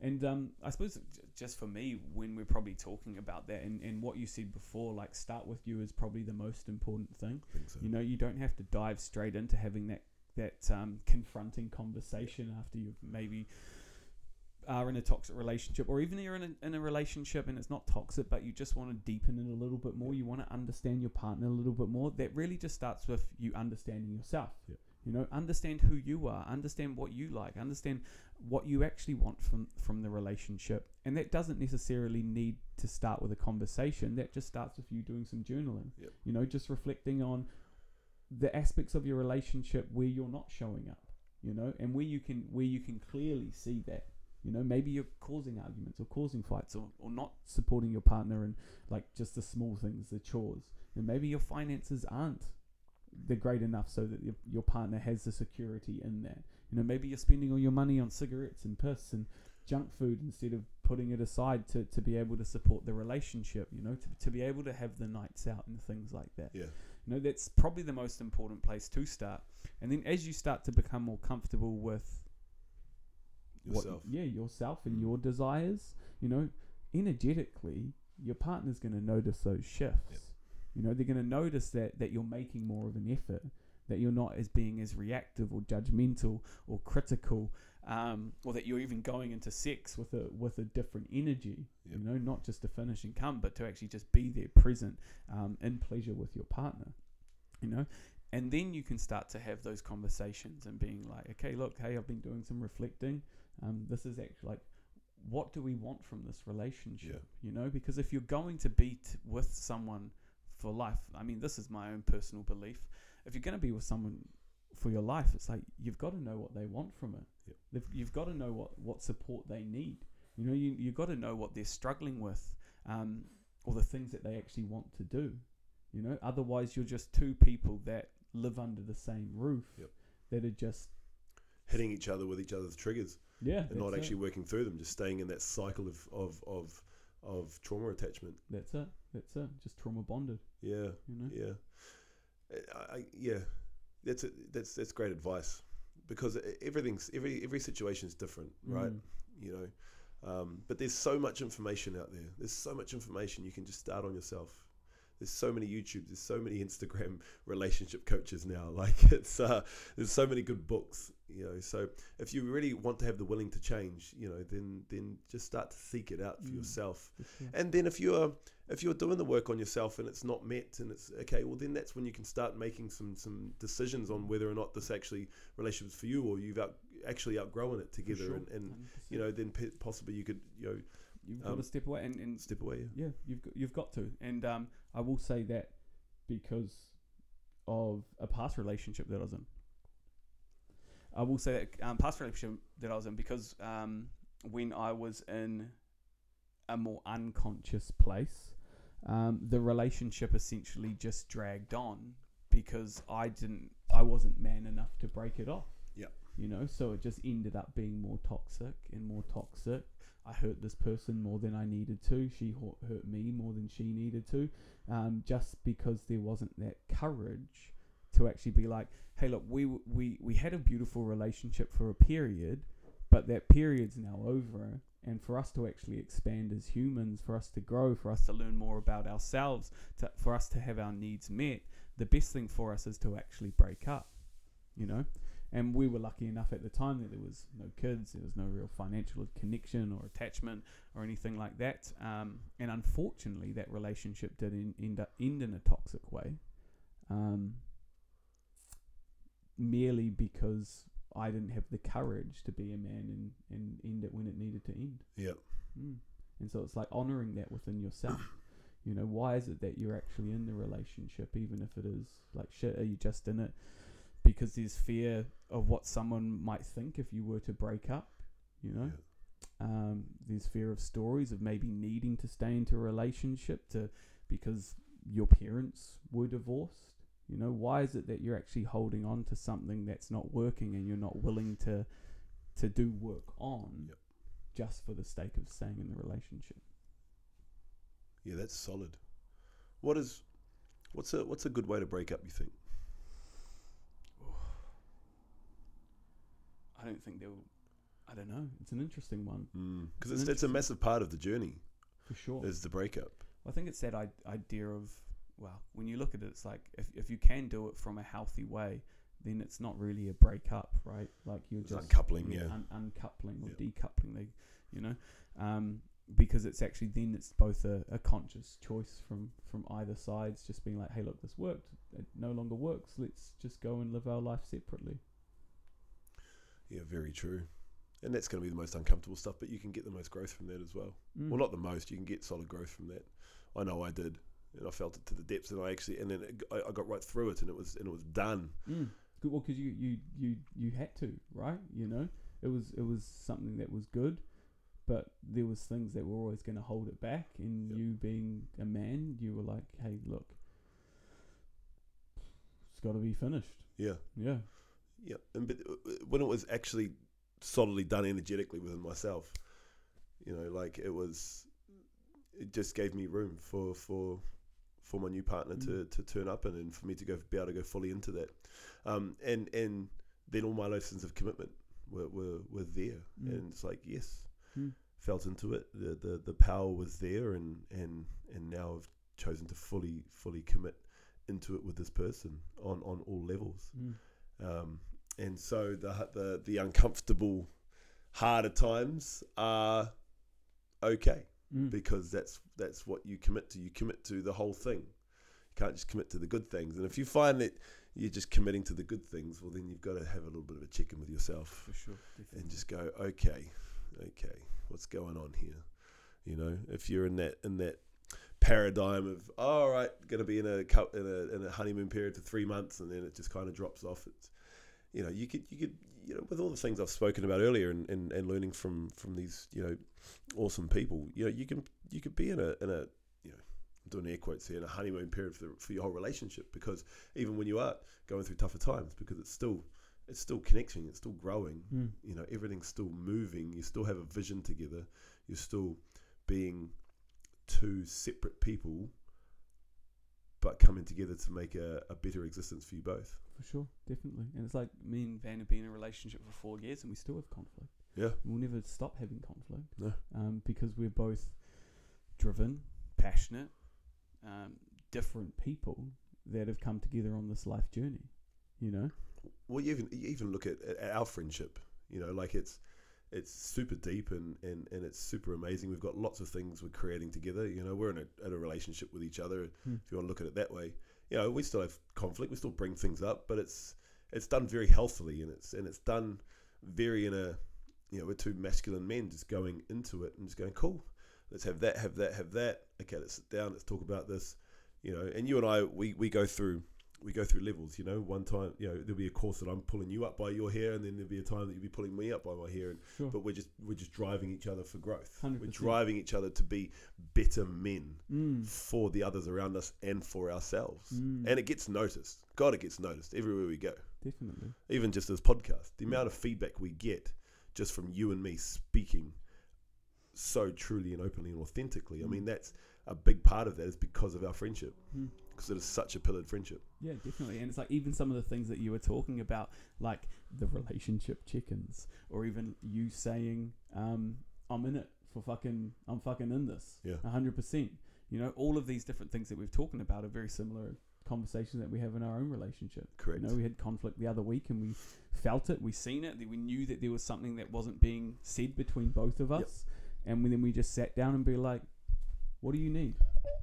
And um, I suppose j- just for me, when we're probably talking about that, and, and what you said before, like start with you is probably the most important thing. So. You know, you don't have to dive straight into having that that um, confronting conversation after you've maybe are in a toxic relationship, or even you're in a, in a relationship and it's not toxic, but you just want to deepen it a little bit more. You want to understand your partner a little bit more. That really just starts with you understanding yourself. Yeah. You know, understand who you are, understand what you like, understand what you actually want from from the relationship, and that doesn't necessarily need to start with a conversation. That just starts with you doing some journaling. Yep. You know, just reflecting on the aspects of your relationship where you're not showing up. You know, and where you can where you can clearly see that. You know, maybe you're causing arguments or causing fights or, or not supporting your partner in like just the small things, the chores. And maybe your finances aren't they're great enough so that your, your partner has the security in that. You know, maybe you're spending all your money on cigarettes and piss and junk food instead of putting it aside to, to be able to support the relationship, you know, to, to be able to have the nights out and things like that. Yeah. You know, that's probably the most important place to start. And then as you start to become more comfortable with what- Yourself. yeah, yourself and Mm. your desires, you know, energetically, your partner's going to notice those shifts. Yep. You know, they're going to notice that, that you're making more of an effort, that you're not as being as reactive or judgmental or critical, um, or that you're even going into sex with a with a different energy. Yep. You know, not just to finish and come, but to actually just be there, present, um, in pleasure with your partner. You know, and then you can start to have those conversations and being like, okay, look, hey, I've been doing some reflecting. Um, this is actually like, what do we want from this relationship? You know, because if you're going to be t- with someone for life, I mean, this is my own personal belief. If you're going to be with someone for your life, it's like you've got to know what they want from it. Yep. You've got to know what, what support they need. You know, you you've got to know what they're struggling with, um, or the things that they actually want to do. You know, otherwise you're just two people that live under the same roof Yep. that are just Hitting each other with each other's triggers yeah, and not that's it. actually working through them, just staying in that cycle of, of, of, of trauma attachment. That's it. That's it. Just trauma bonded. Yeah. You know. Yeah, I, I, yeah, that's a, that's that's great advice because everything's every every situation is different, right? Mm. You know, um, but there's so much information out there. There's so much information you can just start on yourself. There's so many YouTube. There's so many Instagram relationship coaches now. Like it's uh, there's so many good books. You know, so if you really want to have the willing to change, you know, then then just start to seek it out for Mm. yourself. Yeah. And then if you're if you're doing the work on yourself and it's not met and it's okay, well then that's when you can start making some some decisions on whether or not this actually relationship is for you or you've out, actually outgrown it together sure. and, and you know then p- possibly you could you know you've got um, to step away and, and step away. Yeah. yeah, you've got, you've got to. And um, I will say that because of a past relationship that I was in. I will say that um, past relationship that I was in because um, when I was in a more unconscious place, um, the relationship essentially just dragged on because I didn't, I wasn't man enough to break it off. Yeah. You know, so it just ended up being more toxic and more toxic. I hurt this person more than I needed to. She hurt me more than she needed to, um, just because there wasn't that courage to actually be like, "Hey, look, we we we had a beautiful relationship for a period, but that period's now over." And for us to actually expand as humans, for us to grow, for us to learn more about ourselves, to, for us to have our needs met, the best thing for us is to actually break up. You know, and we were lucky enough at the time that there was no kids, there was no real financial connection or attachment or anything like that. Um, and unfortunately, that relationship did in, end up end in a toxic way, um, merely because I didn't have the courage to be a man and, and end it when it needed to end. Yeah. Mm. And so it's like honoring that within yourself. You know, why is it that you're actually in the relationship, even if it is like shit? Are you just in it because there's fear of what someone might think if you were to break up? You know, um, there's fear of stories of maybe needing to stay into a relationship to because your parents were divorced. You know, why is it that you're actually holding on to something that's not working and you're not willing to to do work on Yep. just for the sake of staying in the relationship? Yeah, that's solid. What is what's a what's a good way to break up? You think? I don't think they'll. I don't know. It's an interesting one Because It's it's it's a massive part of the journey for sure. is the breakup. I think it's that I- idea of well, when you look at it, it's like if if you can do it from a healthy way, then it's not really a breakup, right? Like you're It's just uncoupling, yeah. un- uncoupling or Yeah. decoupling. They, you know, um, because it's actually then it's both a, a conscious choice from from either sides, just being like, hey, look, this worked. It no longer works. Let's just go and live our life separately. Yeah, very true. And that's going to be the most uncomfortable stuff, but you can get the most growth from that as well. Mm. Well, not the most. You can get solid growth from that. I know I did, and I felt it to the depths, and I actually, and then it, I, I got right through it, and it was, and it was done. Mm. Well, because you, you, you, you had to, right? You know, it was it was something that was good. but there was things that were always going to hold it back. And Yep. you being a man, you were like, "Hey, look, it's got to be finished." Yeah. Yeah, Yeah, and but uh, when it was actually solidly done energetically within myself, you know, like it was, it just gave me room for for for my new partner to, to turn up and, and for me to go be able to go fully into that, um, and and then all my lessons of commitment were were, were there, Mm. and it's like yes, Mm. felt into it, the, the the power was there, and and and now I've chosen to fully fully commit into it with this person on on all levels. Mm. Um, and so the, the the uncomfortable, harder times are okay Mm. because that's that's what you commit to. You commit to the whole thing. You can't just commit to the good things. And if you find that you're just committing to the good things, well, then you've got to have a little bit of a check in with yourself for sure. And just go, okay, okay, what's going on here? You know, if you're in that in that paradigm of, oh, all right, going to be in a, in a in a honeymoon period for three months, and then it just kind of drops off. It's, you know, you could you could you know with all the things I've spoken about earlier, and, and, and learning from from these you know awesome people, you know, you can you could be in a in a you know. I'm doing air quotes here in a honeymoon period for, the, for your whole relationship because even when you are going through tougher times because it's still it's still connecting it's still growing Mm. you know everything's still moving you still have a vision together you're still being two separate people but coming together to make a, a better existence for you both For sure, definitely. And it's like me and Van have been in a relationship for four years and we still have conflict. yeah We'll never stop having conflict. No. Um, because we're both driven, passionate, um, different people that have come together on this life journey. You know? well you even you even look at, at our friendship you know like it's it's super deep and, and, and it's super amazing. We've got lots of things we're creating together. You know, we're in a, in a relationship with each other. Hmm. If you want to look at it that way, you know, we still have conflict. We still bring things up, but it's it's done very healthily and it's and it's done very in a you know we're two masculine men just going into it and just going cool. Let's have that, have that, have that. Okay, let's sit down. Let's talk about this. You know, and you and I we, we go through we go through levels. You know, one time you know there'll be a course that I'm pulling you up by your hair, and then there'll be a time that you'll be pulling me up by my hair, and Sure. but we're just we're just driving each other for growth. we are driving each other to be better men Mm. for the others around us and for ourselves. Mm. And it gets noticed. God, it gets noticed everywhere we go. Definitely. Even just this podcast, the amount of feedback we get just from you and me speaking so truly and openly and authentically. I mean, that's a big part of that is because of our friendship, Mm. Because it is such a pillared friendship. Yeah, definitely. And it's like even some of the things that you were talking about, like the relationship check-ins, or even you saying, um, I'm in it for fucking, I'm fucking in this. Yeah. 100%. You know, all of these different things that we've talking about are very similar conversations that we have in our own relationship. Correct. You know, we had conflict the other week and we felt it, we seen it, we knew that there was something that wasn't being said between both of Yep. us. And then we just sat down and be like, what do you need?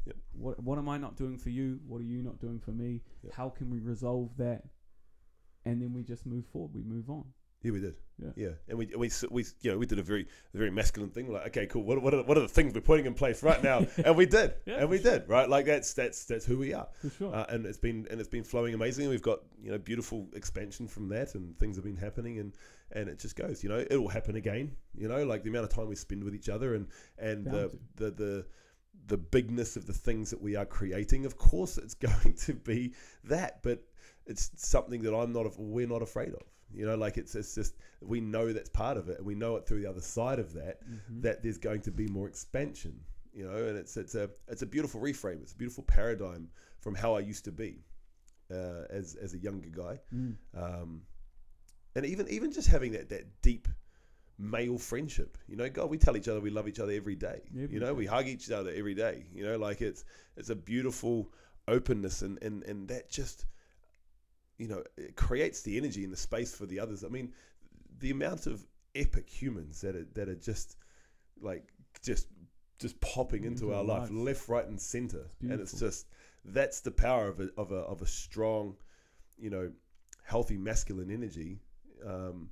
Yep. What what am I not doing for you? What are you not doing for me? Yep. How can we resolve that? And then we just move forward. We move on. Yeah, we did. Yeah. Yeah, and we we we you know we did a very a very masculine thing. Like, okay, cool. What what are, what are the things we're putting in place right now? and we did, Yeah, and we sure. did. Right, like that's that's that's who we are. For sure. Uh, and it's been and it's been flowing amazingly. We've got you know beautiful expansion from that, and things have been happening, and and it just goes. You know, it will happen again. You know, like the amount of time we spend with each other, and and the the the the bigness of the things that we are creating. Of course, it's going to be that, but it's something that I'm not. We're not afraid of. You know, like it's it's just we know that's part of it, and we know it through the other side of that Mhm. that there's going to be more expansion. You know, and it's it's a it's a beautiful reframe. It's a beautiful paradigm from how I used to be uh, as as a younger guy, Mm. um, and even even just having that that deep male friendship. You know, God, we tell each other we love each other every day. Every you know, day. we hug each other every day. You know, like it's it's a beautiful openness, and and and that just you know it creates the energy and the space for the others. I mean, the amount of epic humans that are that are just like just just popping into Into our our life, left, right, and center, and it's just that's the power of a of a of a strong, you know, healthy masculine energy. Um,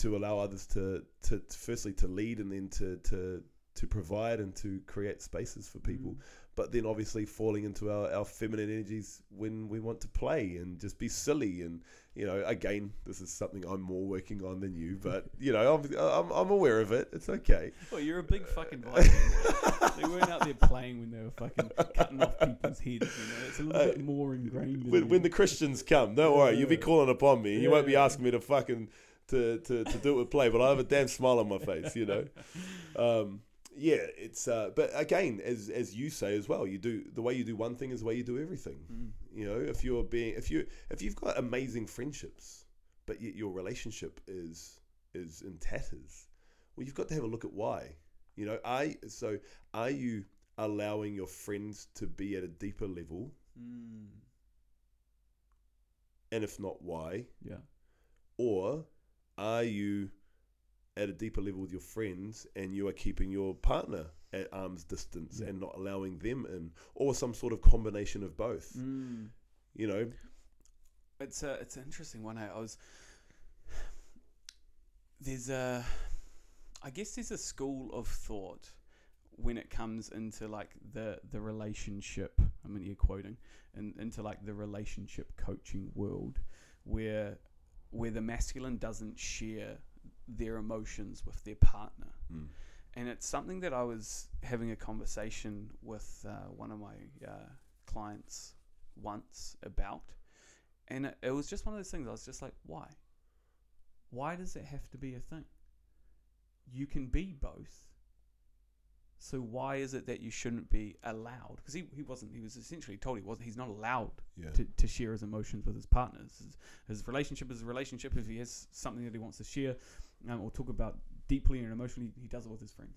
to allow others to, to, to firstly to lead and then to, to to provide and to create spaces for people Mm. but then obviously falling into our, our feminine energies when we want to play and just be silly and you know again this is something I'm more working on than you but you know I'm I'm, I'm aware of it it's okay Well, you're a big fucking Viking. they weren't out there playing when they were fucking cutting off people's heads. You know, it's a little bit more ingrained. When, you. when the Christians come don't worry you'll be calling upon me and you won't be asking me to fucking to, to, to do it with play but I have a damn smile on my face you know um, yeah it's uh, but again as as you say as well you do the way you do one thing is the way you do everything Mm. you know if you're being if you if you've got amazing friendships but yet your relationship is is in tatters well you've got to have a look at why you know i so are you allowing your friends to be at a deeper level Mm. and if not why Yeah. or are you at a deeper level with your friends and you are keeping your partner at arm's distance Yeah. and not allowing them in or some sort of combination of both Mm. you know It's a it's an interesting one. eh? I was there's a I guess there's a school of thought when it comes into like the the relationship. I mean, you're quoting and into like the relationship coaching world where where the masculine doesn't share their emotions with their partner. Mm. and it's something that I was having a conversation with uh, one of my uh, clients once about, and it, it was just one of those things. I was just like, why? Why does it have to be a thing? You can be both. So why is it that you shouldn't be allowed? Because he, he wasn't. He was essentially told he wasn't. He's not allowed yeah to, to share his emotions with his partners. His, his relationship is a relationship. If he has something that he wants to share um, or talk about deeply and emotionally, he does it with his friends.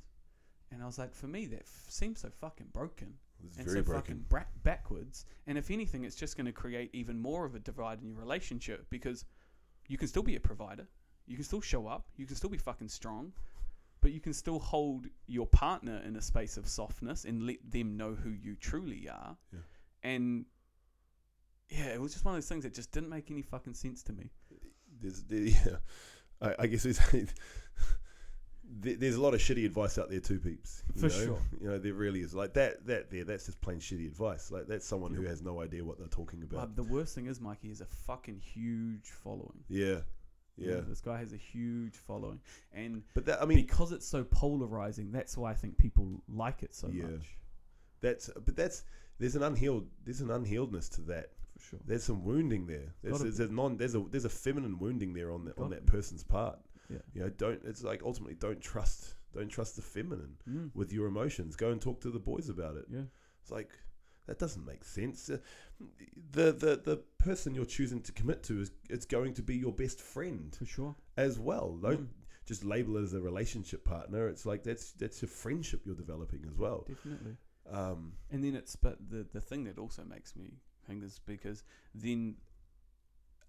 And I was like, for me, that f- seems so fucking broken it's and very so broken fucking bra- backwards. And if anything, it's just going to create even more of a divide in your relationship because you can still be a provider, you can still show up, you can still be fucking strong, but you can still hold your partner in a space of softness and let them know who you truly are. Yeah. And yeah, it was just one of those things that just didn't make any fucking sense to me. there's there, yeah, I, I guess there's there's a lot of shitty advice out there too, peeps. you For know? sure. You know, there really is. Like that that there, that's just plain shitty advice. Like that's someone who has no idea what they're talking about. The worst thing is, Mikey, is a fucking huge following. yeah, You know, yeah. this guy has a huge following, and But that I mean, because it's so polarizing, that's why I think people like it so Yeah. much. that's but that's there's an unhealed there's an unhealedness to that. For sure. There's some wounding there. There's, there's, a non there's a there's a feminine wounding there on the, on that be. person's part. Yeah. You know, don't it's like ultimately don't trust don't trust the feminine Mm. with your emotions. Go and talk to the boys about it. Yeah. It's like that doesn't make sense. Uh, The the the person you're choosing to commit to is it's going to be your best friend For sure. as well. Don't Mm. just label it as a relationship partner. It's like that's that's a friendship you're developing as well. Definitely. Um, And then it's but the the thing that also makes me think is because then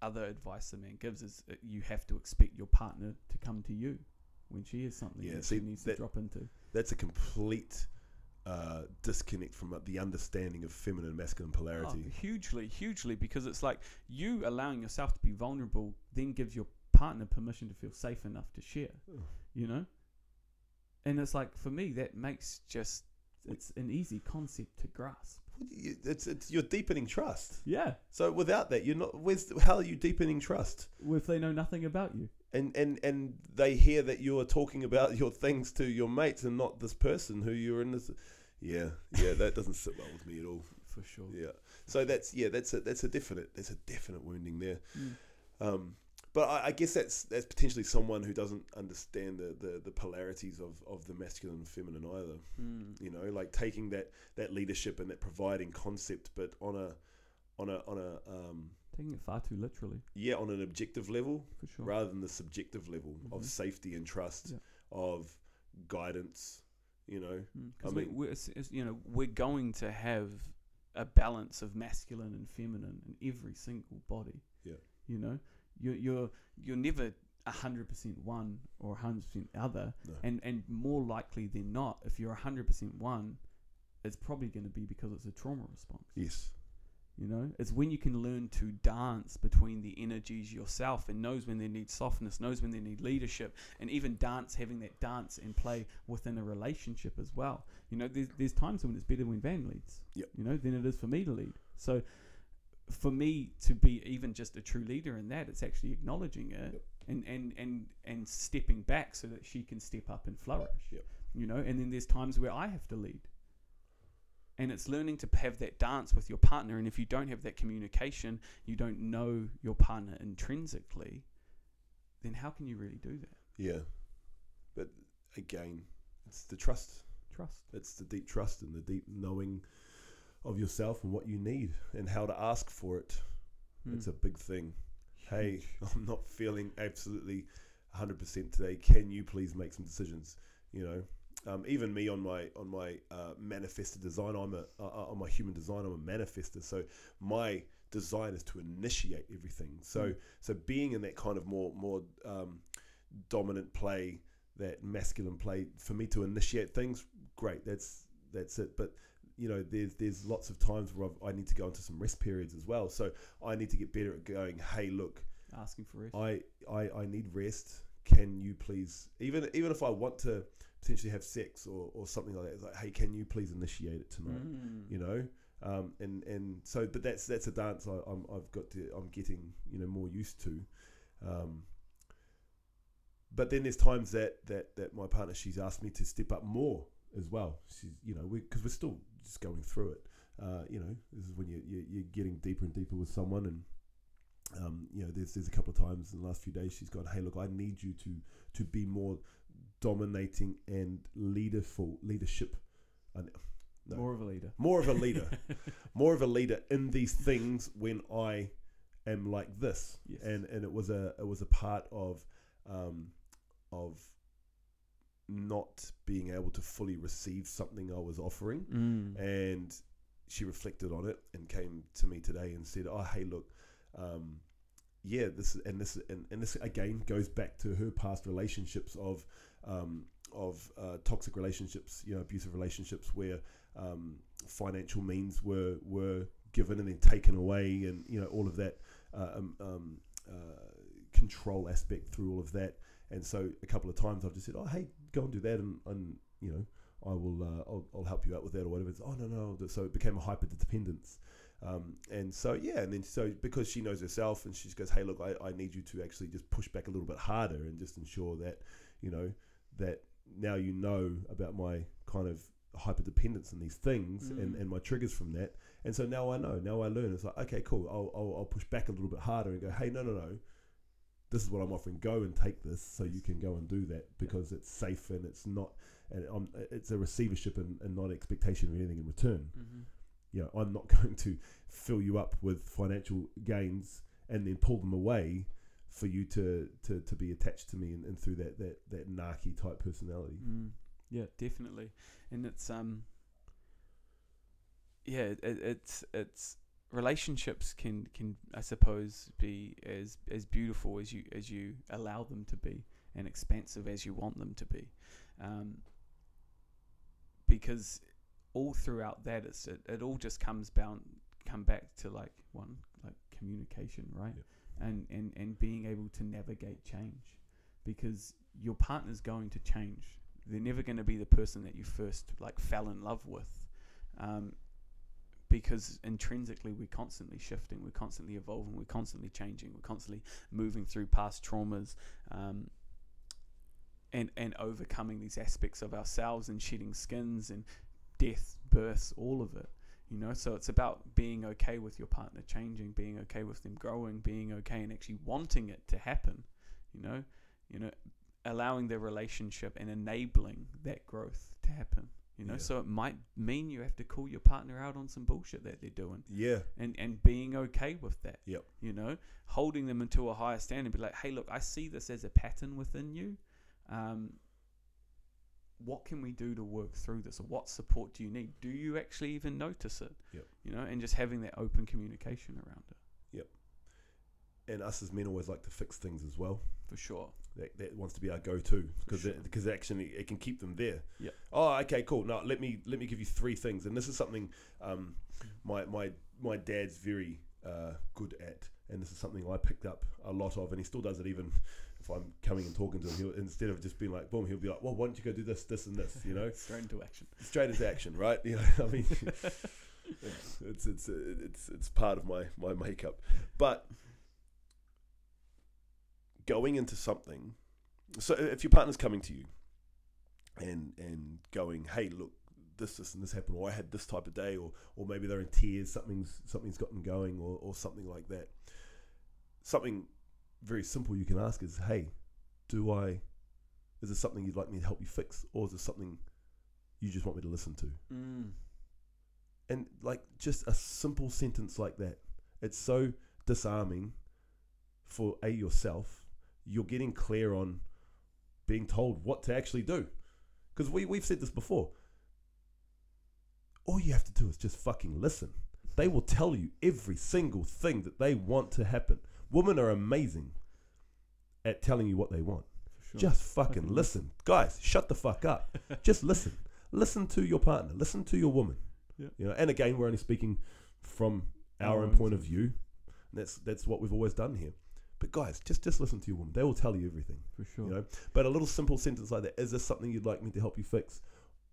other advice the man gives is you have to expect your partner to come to you when she has something Yeah, that see, she needs that- to drop into. that's a complete uh, disconnect from uh, the understanding of feminine and masculine Oh, polarity. hugely, hugely, because it's like you allowing yourself to be vulnerable then gives your partner permission to feel safe enough to share. Oh. You know, and it's like for me that makes just it's an easy concept to grasp. It's, it's you're deepening trust. Yeah, So without that, you're not. Where's how are you deepening trust? if they know nothing about you. and and and they hear that you are talking about your things to your mates and not this person who you're in this yeah yeah that doesn't sit well with me at all For sure. yeah so that's yeah that's a that's a definite there's a definite wounding there Mm. um but I, I guess that's that's potentially someone who doesn't understand the, the, the polarities of, of the masculine and feminine either. Mm. You know, like taking that, that leadership and that providing concept, but on a on a on a um, Taking it far too literally. yeah on an objective level For sure. rather than the subjective level of Mhm. safety and trust, Yeah. of guidance. You know, Because I we, mean- we're, it's- it's, you know, we're going to have a balance of masculine and feminine in every single body. Yeah. You know, you're you're you're never hundred percent one or hundred percent other, No. and and more likely than not, if you're hundred percent one, it's probably going to be because it's a trauma response. yes, You know, it's when you can learn to dance between the energies yourself and knows when they need softness, knows when they need leadership, and even dance, having that dance and play within a relationship as well. You know, there's, there's times when it's better when Van leads, Yep. you know, than it is for me to lead. So for me to be even just a true leader in that, it's actually acknowledging it Yep. and, and, and, and stepping back so that she can step up and flourish. Yep. You know, and then there's times where I have to lead and it's learning to have that dance with your partner and if you don't have that communication you don't know your partner intrinsically then how can you really do that Yeah. But again, it's the trust. trust It's the deep trust and the deep knowing of yourself and what you need and how to ask for it. It's Mm. a big thing. Hey, I'm not feeling absolutely 100% today. Can you please make some decisions? You know, um, even me on my on my uh, manifestor design, I'm a uh, on my human design, I'm a manifestor. So my design is to initiate everything. So Mm. so being in that kind of more more um, dominant play, that masculine play, for me to initiate things, great. That's that's it. But you know, there's there's lots of times where I've, I need to go into some rest periods as well. So I need to get better at going. Hey, look, asking for rest I, I, I need rest. Can you please, even even if I want to potentially have sex or, or something like that, it's like, hey, can you please initiate it tonight? Mm. You know, um, and and so, but that's that's a dance I, I'm I've got to I'm getting you know more used to. Um, but then there's times that that that my partner she's asked me to step up more as well. She's you know because we, are still just going through it. Uh, you know, this is when you, you you're getting deeper and deeper with someone and um, you know, there's there's a couple of times in the last few days she's gone, hey, look, I need you to to be more dominating and leaderful leadership, no. more of a leader more of a leader, more of a leader in these things when I am like this, Yes. and and it was a it was a part of um, of not being able to fully receive something I was offering, mm. and she reflected on it and came to me today and said, "Oh, hey, look, um, yeah, this and this and, and this again goes back to her past relationships of um, of uh, toxic relationships, you know, abusive relationships where um, financial means were were given and then taken away, and you know all of that uh, um, um, uh, control aspect through all of that." And so a couple of times I've just said, "Oh, hey, go and do that," and, and you know. I will. Uh, I'll, I'll help you out with that or whatever. It's, oh no, no. So it became a hyper dependence, um, and so yeah, and then so because she knows herself and she goes, hey, look, I, I need you to actually just push back a little bit harder and just ensure that you know that now you know about my kind of hyper dependence on these things and, Mm. and my triggers from that, and so now I know. Now I learn. It's like okay, cool. I'll, I'll, I'll push back a little bit harder and go, hey, no, no, no. This is what I'm offering. Go and take this, so you can go and do that because it's safe and it's not, and um, it's a receivership and, and not expectation of anything in return hmm you know, I'm not going to fill you up with financial gains and then pull them away for you to, to, to be attached to me and, and through that, that, that narky type personality. Mm. Yeah, definitely. And it's um yeah, it, it, it's it's relationships can can I suppose be as as beautiful as you as you allow them to be and expansive as you want them to be. Um because all throughout that it's it, it all just comes bound come back to like one like communication, right? And and and being able to navigate change because your partner's going to change. They're never going to be the person that you first like fell in love with, um, because intrinsically we're constantly shifting, we're constantly evolving, we're constantly changing, we're constantly moving through past traumas, um, and and overcoming these aspects of ourselves and shedding skins and death, births, all of it. You know, so it's about being okay with your partner changing, being okay with them growing, being okay and actually wanting it to happen. You know, you know, allowing the relationship and enabling that growth to happen. You know, Yeah. so it might mean you have to call your partner out on some bullshit that they're doing, Yeah. and and being okay with that. Yep. You know, holding them into a higher standard, be like, hey, look, I see this as a pattern within you. Um, what can we do to work through this, or what support do you need? Do you actually even notice it? Yep. You know, and just having that open communication around it. Yep. And us as men always like to fix things as well. For sure. That, that wants to be our go-to because sure. because actually it can keep them there. Yeah. Oh, okay, cool. Now let me let me give you three things, and this is something um, my my my dad's very uh, good at, and this is something I picked up a lot of, and he still does it even if I'm coming and talking to him. He'll, instead of just being like, boom, he'll be like, well, why don't you go do this, this, and this, you know, Straight into action. straight into action, right? You know, I mean, it's it's it's it's it's part of my my makeup, but going into something. So if your partner's coming to you and and going, hey, look, this this and this happened, or I had this type of day, or or maybe they're in tears, something's something's gotten going, or or something like that. Something very simple you can ask is, hey, do I? Is this something you'd like me to help you fix, or is this something you just want me to listen to? Mm. and like just a simple sentence like that it's so disarming for a yourself you're getting clear on being told what to actually do because we, we've said this before all you have to do is just fucking listen they will tell you every single thing that they want to happen women are amazing at telling you what they want. Sure. just fucking Fucking listen. guys shut the fuck up. Just listen. Listen to your partner. Listen to your woman. Yeah. you know and again we're only speaking from our own point of view. That's that's what we've always done here. But guys just just listen to your woman. They will tell you everything For sure. you know. But a little simple sentence like that is this something you'd like me to help you fix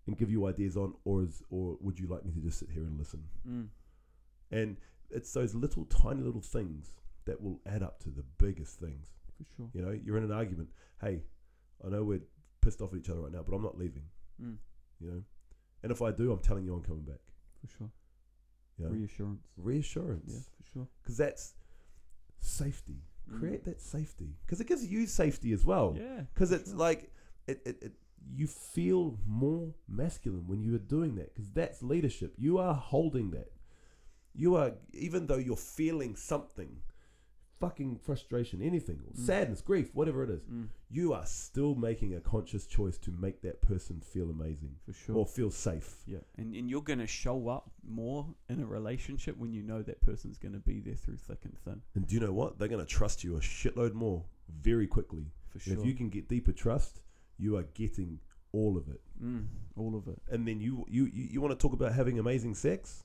and give you ideas on or is or would you like me to just sit here and listen? Mm. and it's those little tiny little things that will add up to the biggest things For sure. you know, you're in an argument. Hey, I know we're pissed off at each other right now, but I'm not leaving. Mm. You know, and if I do, I'm telling you I'm coming back. For sure. You know, Reassurance. reassurance, Yeah, for sure. because that's safety. Mm. Create that safety, because it gives you safety as well. Yeah. Because it's sure. like it, it, it, you feel more masculine when you are doing that, because that's leadership. You are holding that. You are, even though you're feeling something, fucking frustration, anything, or Mm. sadness, grief, whatever it is. Mm. you are still making a conscious choice to make that person feel amazing For sure. or feel safe. Yeah, and and you're gonna show up more in a relationship when you know that person's gonna be there through thick and thin. And do you know what? They're going to trust you a shitload more very quickly. For And sure. if you can get deeper trust, you are getting all of it. mm, all of it. And then you you you, you want to talk about having amazing sex?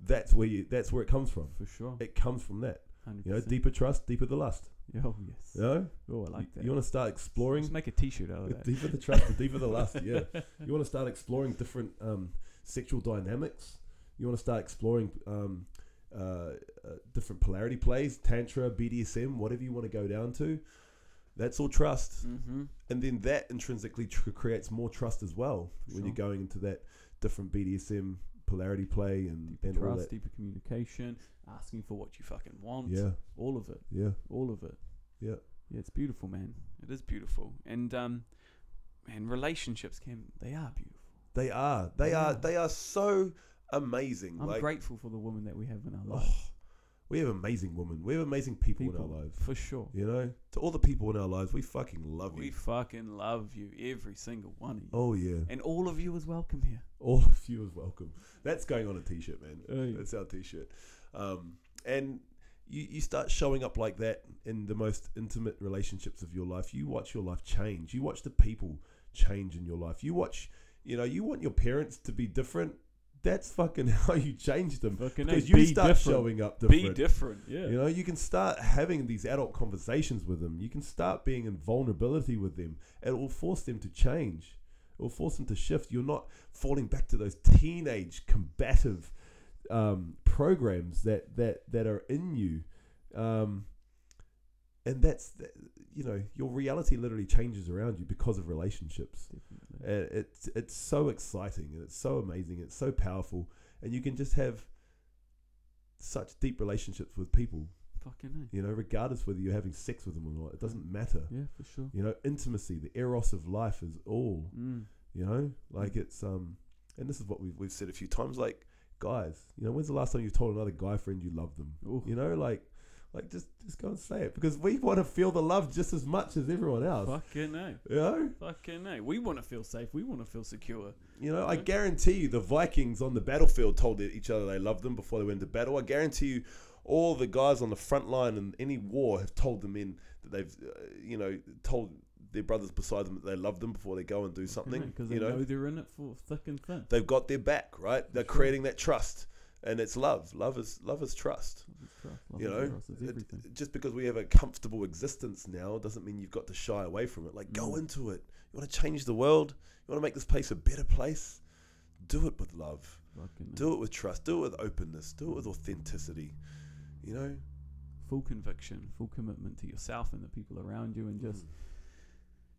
That's where you that's where it comes from. For sure. It comes from that. Hundred You know, deeper trust, deeper the lust. Oh yes. You know? Oh, I like that. You want to start exploring Just make a T-shirt out of that. deeper the trust, the deeper the lust. Yeah. You want to start exploring different um, sexual dynamics. You want to start exploring um, uh, uh, different polarity plays, tantra, BDSM, whatever you want to go down to. That's all trust, Mm-hmm. and then that intrinsically tr- creates more trust as well when you're going into that different BDSM polarity play and, Deeper and trust, deeper communication, asking for what you fucking want. Yeah, All of it. yeah, All of it. yeah. Yeah, it's beautiful, man. It is beautiful. And um, and relationships can they are beautiful. They are, they Yeah. are, they are so amazing. I'm like, grateful for the woman that we have in our oh, lives. We have amazing women. We have amazing people, in our lives. for sure. You know, to all the people in our lives, we fucking love We you. We fucking love you, every single one of you. Oh yeah, And all of you is welcome here. all of you is welcome. That's going on a t-shirt, man. Hey. That's our t-shirt. Um, and you, you start showing up like that in the most intimate relationships of your life. You watch your life change. You watch the people change in your life. You watch, you know, you want your parents to be different. That's fucking how you change them. Fucking Because you be start different. showing up different. Be different. Yeah. You know, you can start having these adult conversations with them. You can start being in vulnerability with them. It will force them to change. It will force them to shift. You're not falling back to those teenage combative um, programs that, that, that are in you. Um, and that's, th- you know, your reality literally changes around you because of relationships. Definitely. It's it's so exciting and it's so amazing. It's so powerful, and you can just have such deep relationships with people. Fucking. You know, regardless whether you're having sex with them or not, it doesn't matter. Yeah, for sure. You know, intimacy, the eros of life is all. Mm. You know, like it's um, and this is what we've we've said a few times. Like, guys, you know, when's the last time you've told another guy friend you love them? Ooh. You know, like. Like just, just go and say it because we want to feel the love just as much as everyone else. Fucking no. You know, Fucking no. We want to feel safe. We want to feel secure. You know, I guarantee you the Vikings on the battlefield told each other they loved them before they went to battle. I guarantee you all the guys on the front line in any war have told the men that they've, uh, you know, told their brothers beside them that they love them before they go and do something. because they you know, know, they're in it for thick and thin. they've got their back, right? They're sure. creating that trust, and it's love. Love is love is trust. Love is trust, love You know, eros, it's It- just because we have a comfortable existence now doesn't mean you've got to shy away from it. Like, go Mm. into it. You want to change the world. You want to make this place a better place. Do it with love. Fucking. Do it with trust. Do it with openness. Do it with authenticity. You know. full conviction, full commitment to yourself and the people around you, and just Mm.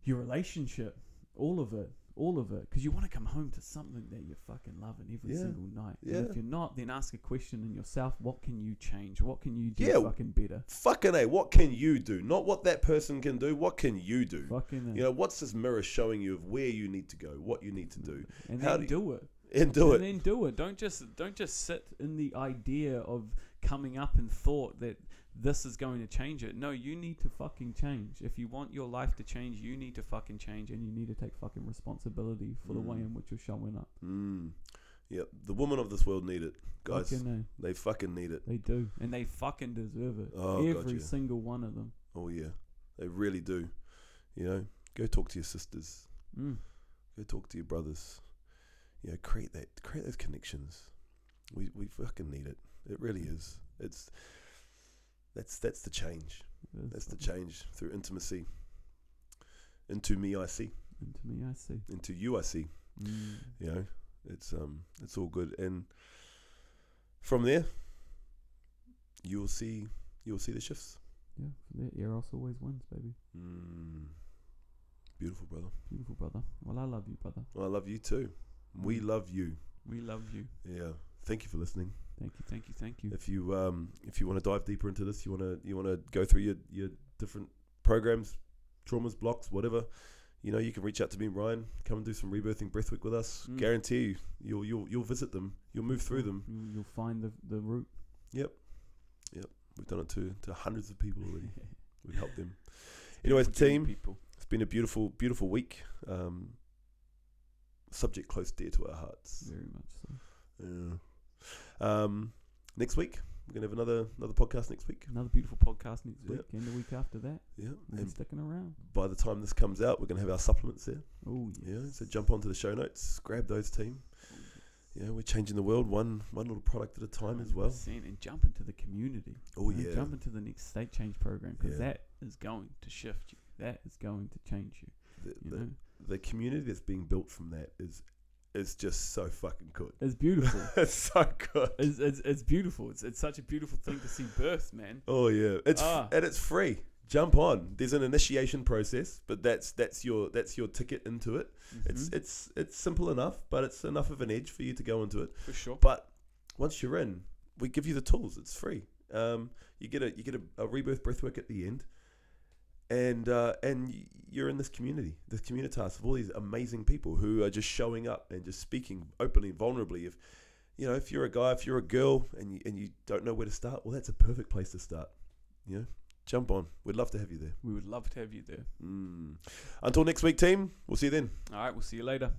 your relationship, all of it, all of it, because you want to come home to something that you're fucking loving every Yeah. single night. Yeah. And if you're not, then ask a question in yourself: What can you change? What can you do Yeah. fucking better? Fucking a. What can you do? Not what that person can do. What can you do? Fucking You know, what's this mirror showing you of where you need to go, what you need to do, mm-hmm. and how then do do it. and do it. and it. then do it. Don't just don't just sit in the idea of coming up and thought that this is going to change it. No, you need to fucking change. If you want your life to change, you need to fucking change, and you need to take fucking responsibility for the way Mm. in which you're showing up. Mm. Yep. The women of this world need it, guys. Fucking They fucking need it. they do, and they fucking deserve it. Oh, Every gotcha. single one of them. Oh yeah, they really do. You know, go talk to your sisters. Mm. Go talk to your brothers. You know, create that, create those connections. We we fucking need it. It really is. It's that's that's the change. That's the change through intimacy. Into me, I see. Into me, I see. Into you, I see. Mm. You know, it's um, it's all good. And from there, you will see, you will see the shifts. Yeah, that Eros always wins, baby. Mm. Beautiful, brother. Beautiful brother. Well, I love you, brother. Well, I love you too. We Mm. love you. We love you. Yeah. Thank you for listening. Thank you, thank you, thank you. If you um if you want to dive deeper into this, you want to you want to go through your your different programs, traumas, blocks, whatever. You know, you can reach out to me, Ryan. Come and do some rebirthing breathwork with us. Mm. Guarantee you, you'll you'll you'll visit them. You'll move through them. You, you'll find the the root. Yep yep we've done it to to hundreds of people already. We've helped them. Anyways, team, people. it's been a beautiful beautiful week. Um, subject close dear to our hearts. Very much so. Yeah. Um, next week we're gonna have another another podcast next week. Another beautiful podcast next Yeah. week, and the week after that. Yeah. And sticking around. by the time this comes out, we're gonna have our supplements there. Oh yes. Yeah. So jump onto the show notes, grab those team. Yeah, we're changing the world one one little product at a time as well. And jump into the community. Oh yeah. Jump into the next state change program because Yeah. that is going to shift you. That is going to change you. The, You the, know, the community that's being built from that is is just so fucking good. it's beautiful. it's so good. it's, it's, it's beautiful. It's, it's such a beautiful thing to see birth, man. Oh yeah, it's f- Ah. and it's free. Jump on. There's an initiation process, but that's that's your that's your ticket into it. It's Mhm. it's it's simple enough, but it's enough of an edge for you to go into it. for sure. But once you're in, we give you the tools. It's free. Um, you get a you get a, a rebirth breathwork at the end, and uh, and you're in this community, this communitas of all these amazing people who are just showing up and just speaking openly, and vulnerably. If you know, if you're a guy, if you're a girl, and you, and you don't know where to start, well, that's a perfect place to start. You know, jump on. We'd love to have you there. We would love to have you there. Mm. Until next week, team. We'll see you then. All right, we'll see you later.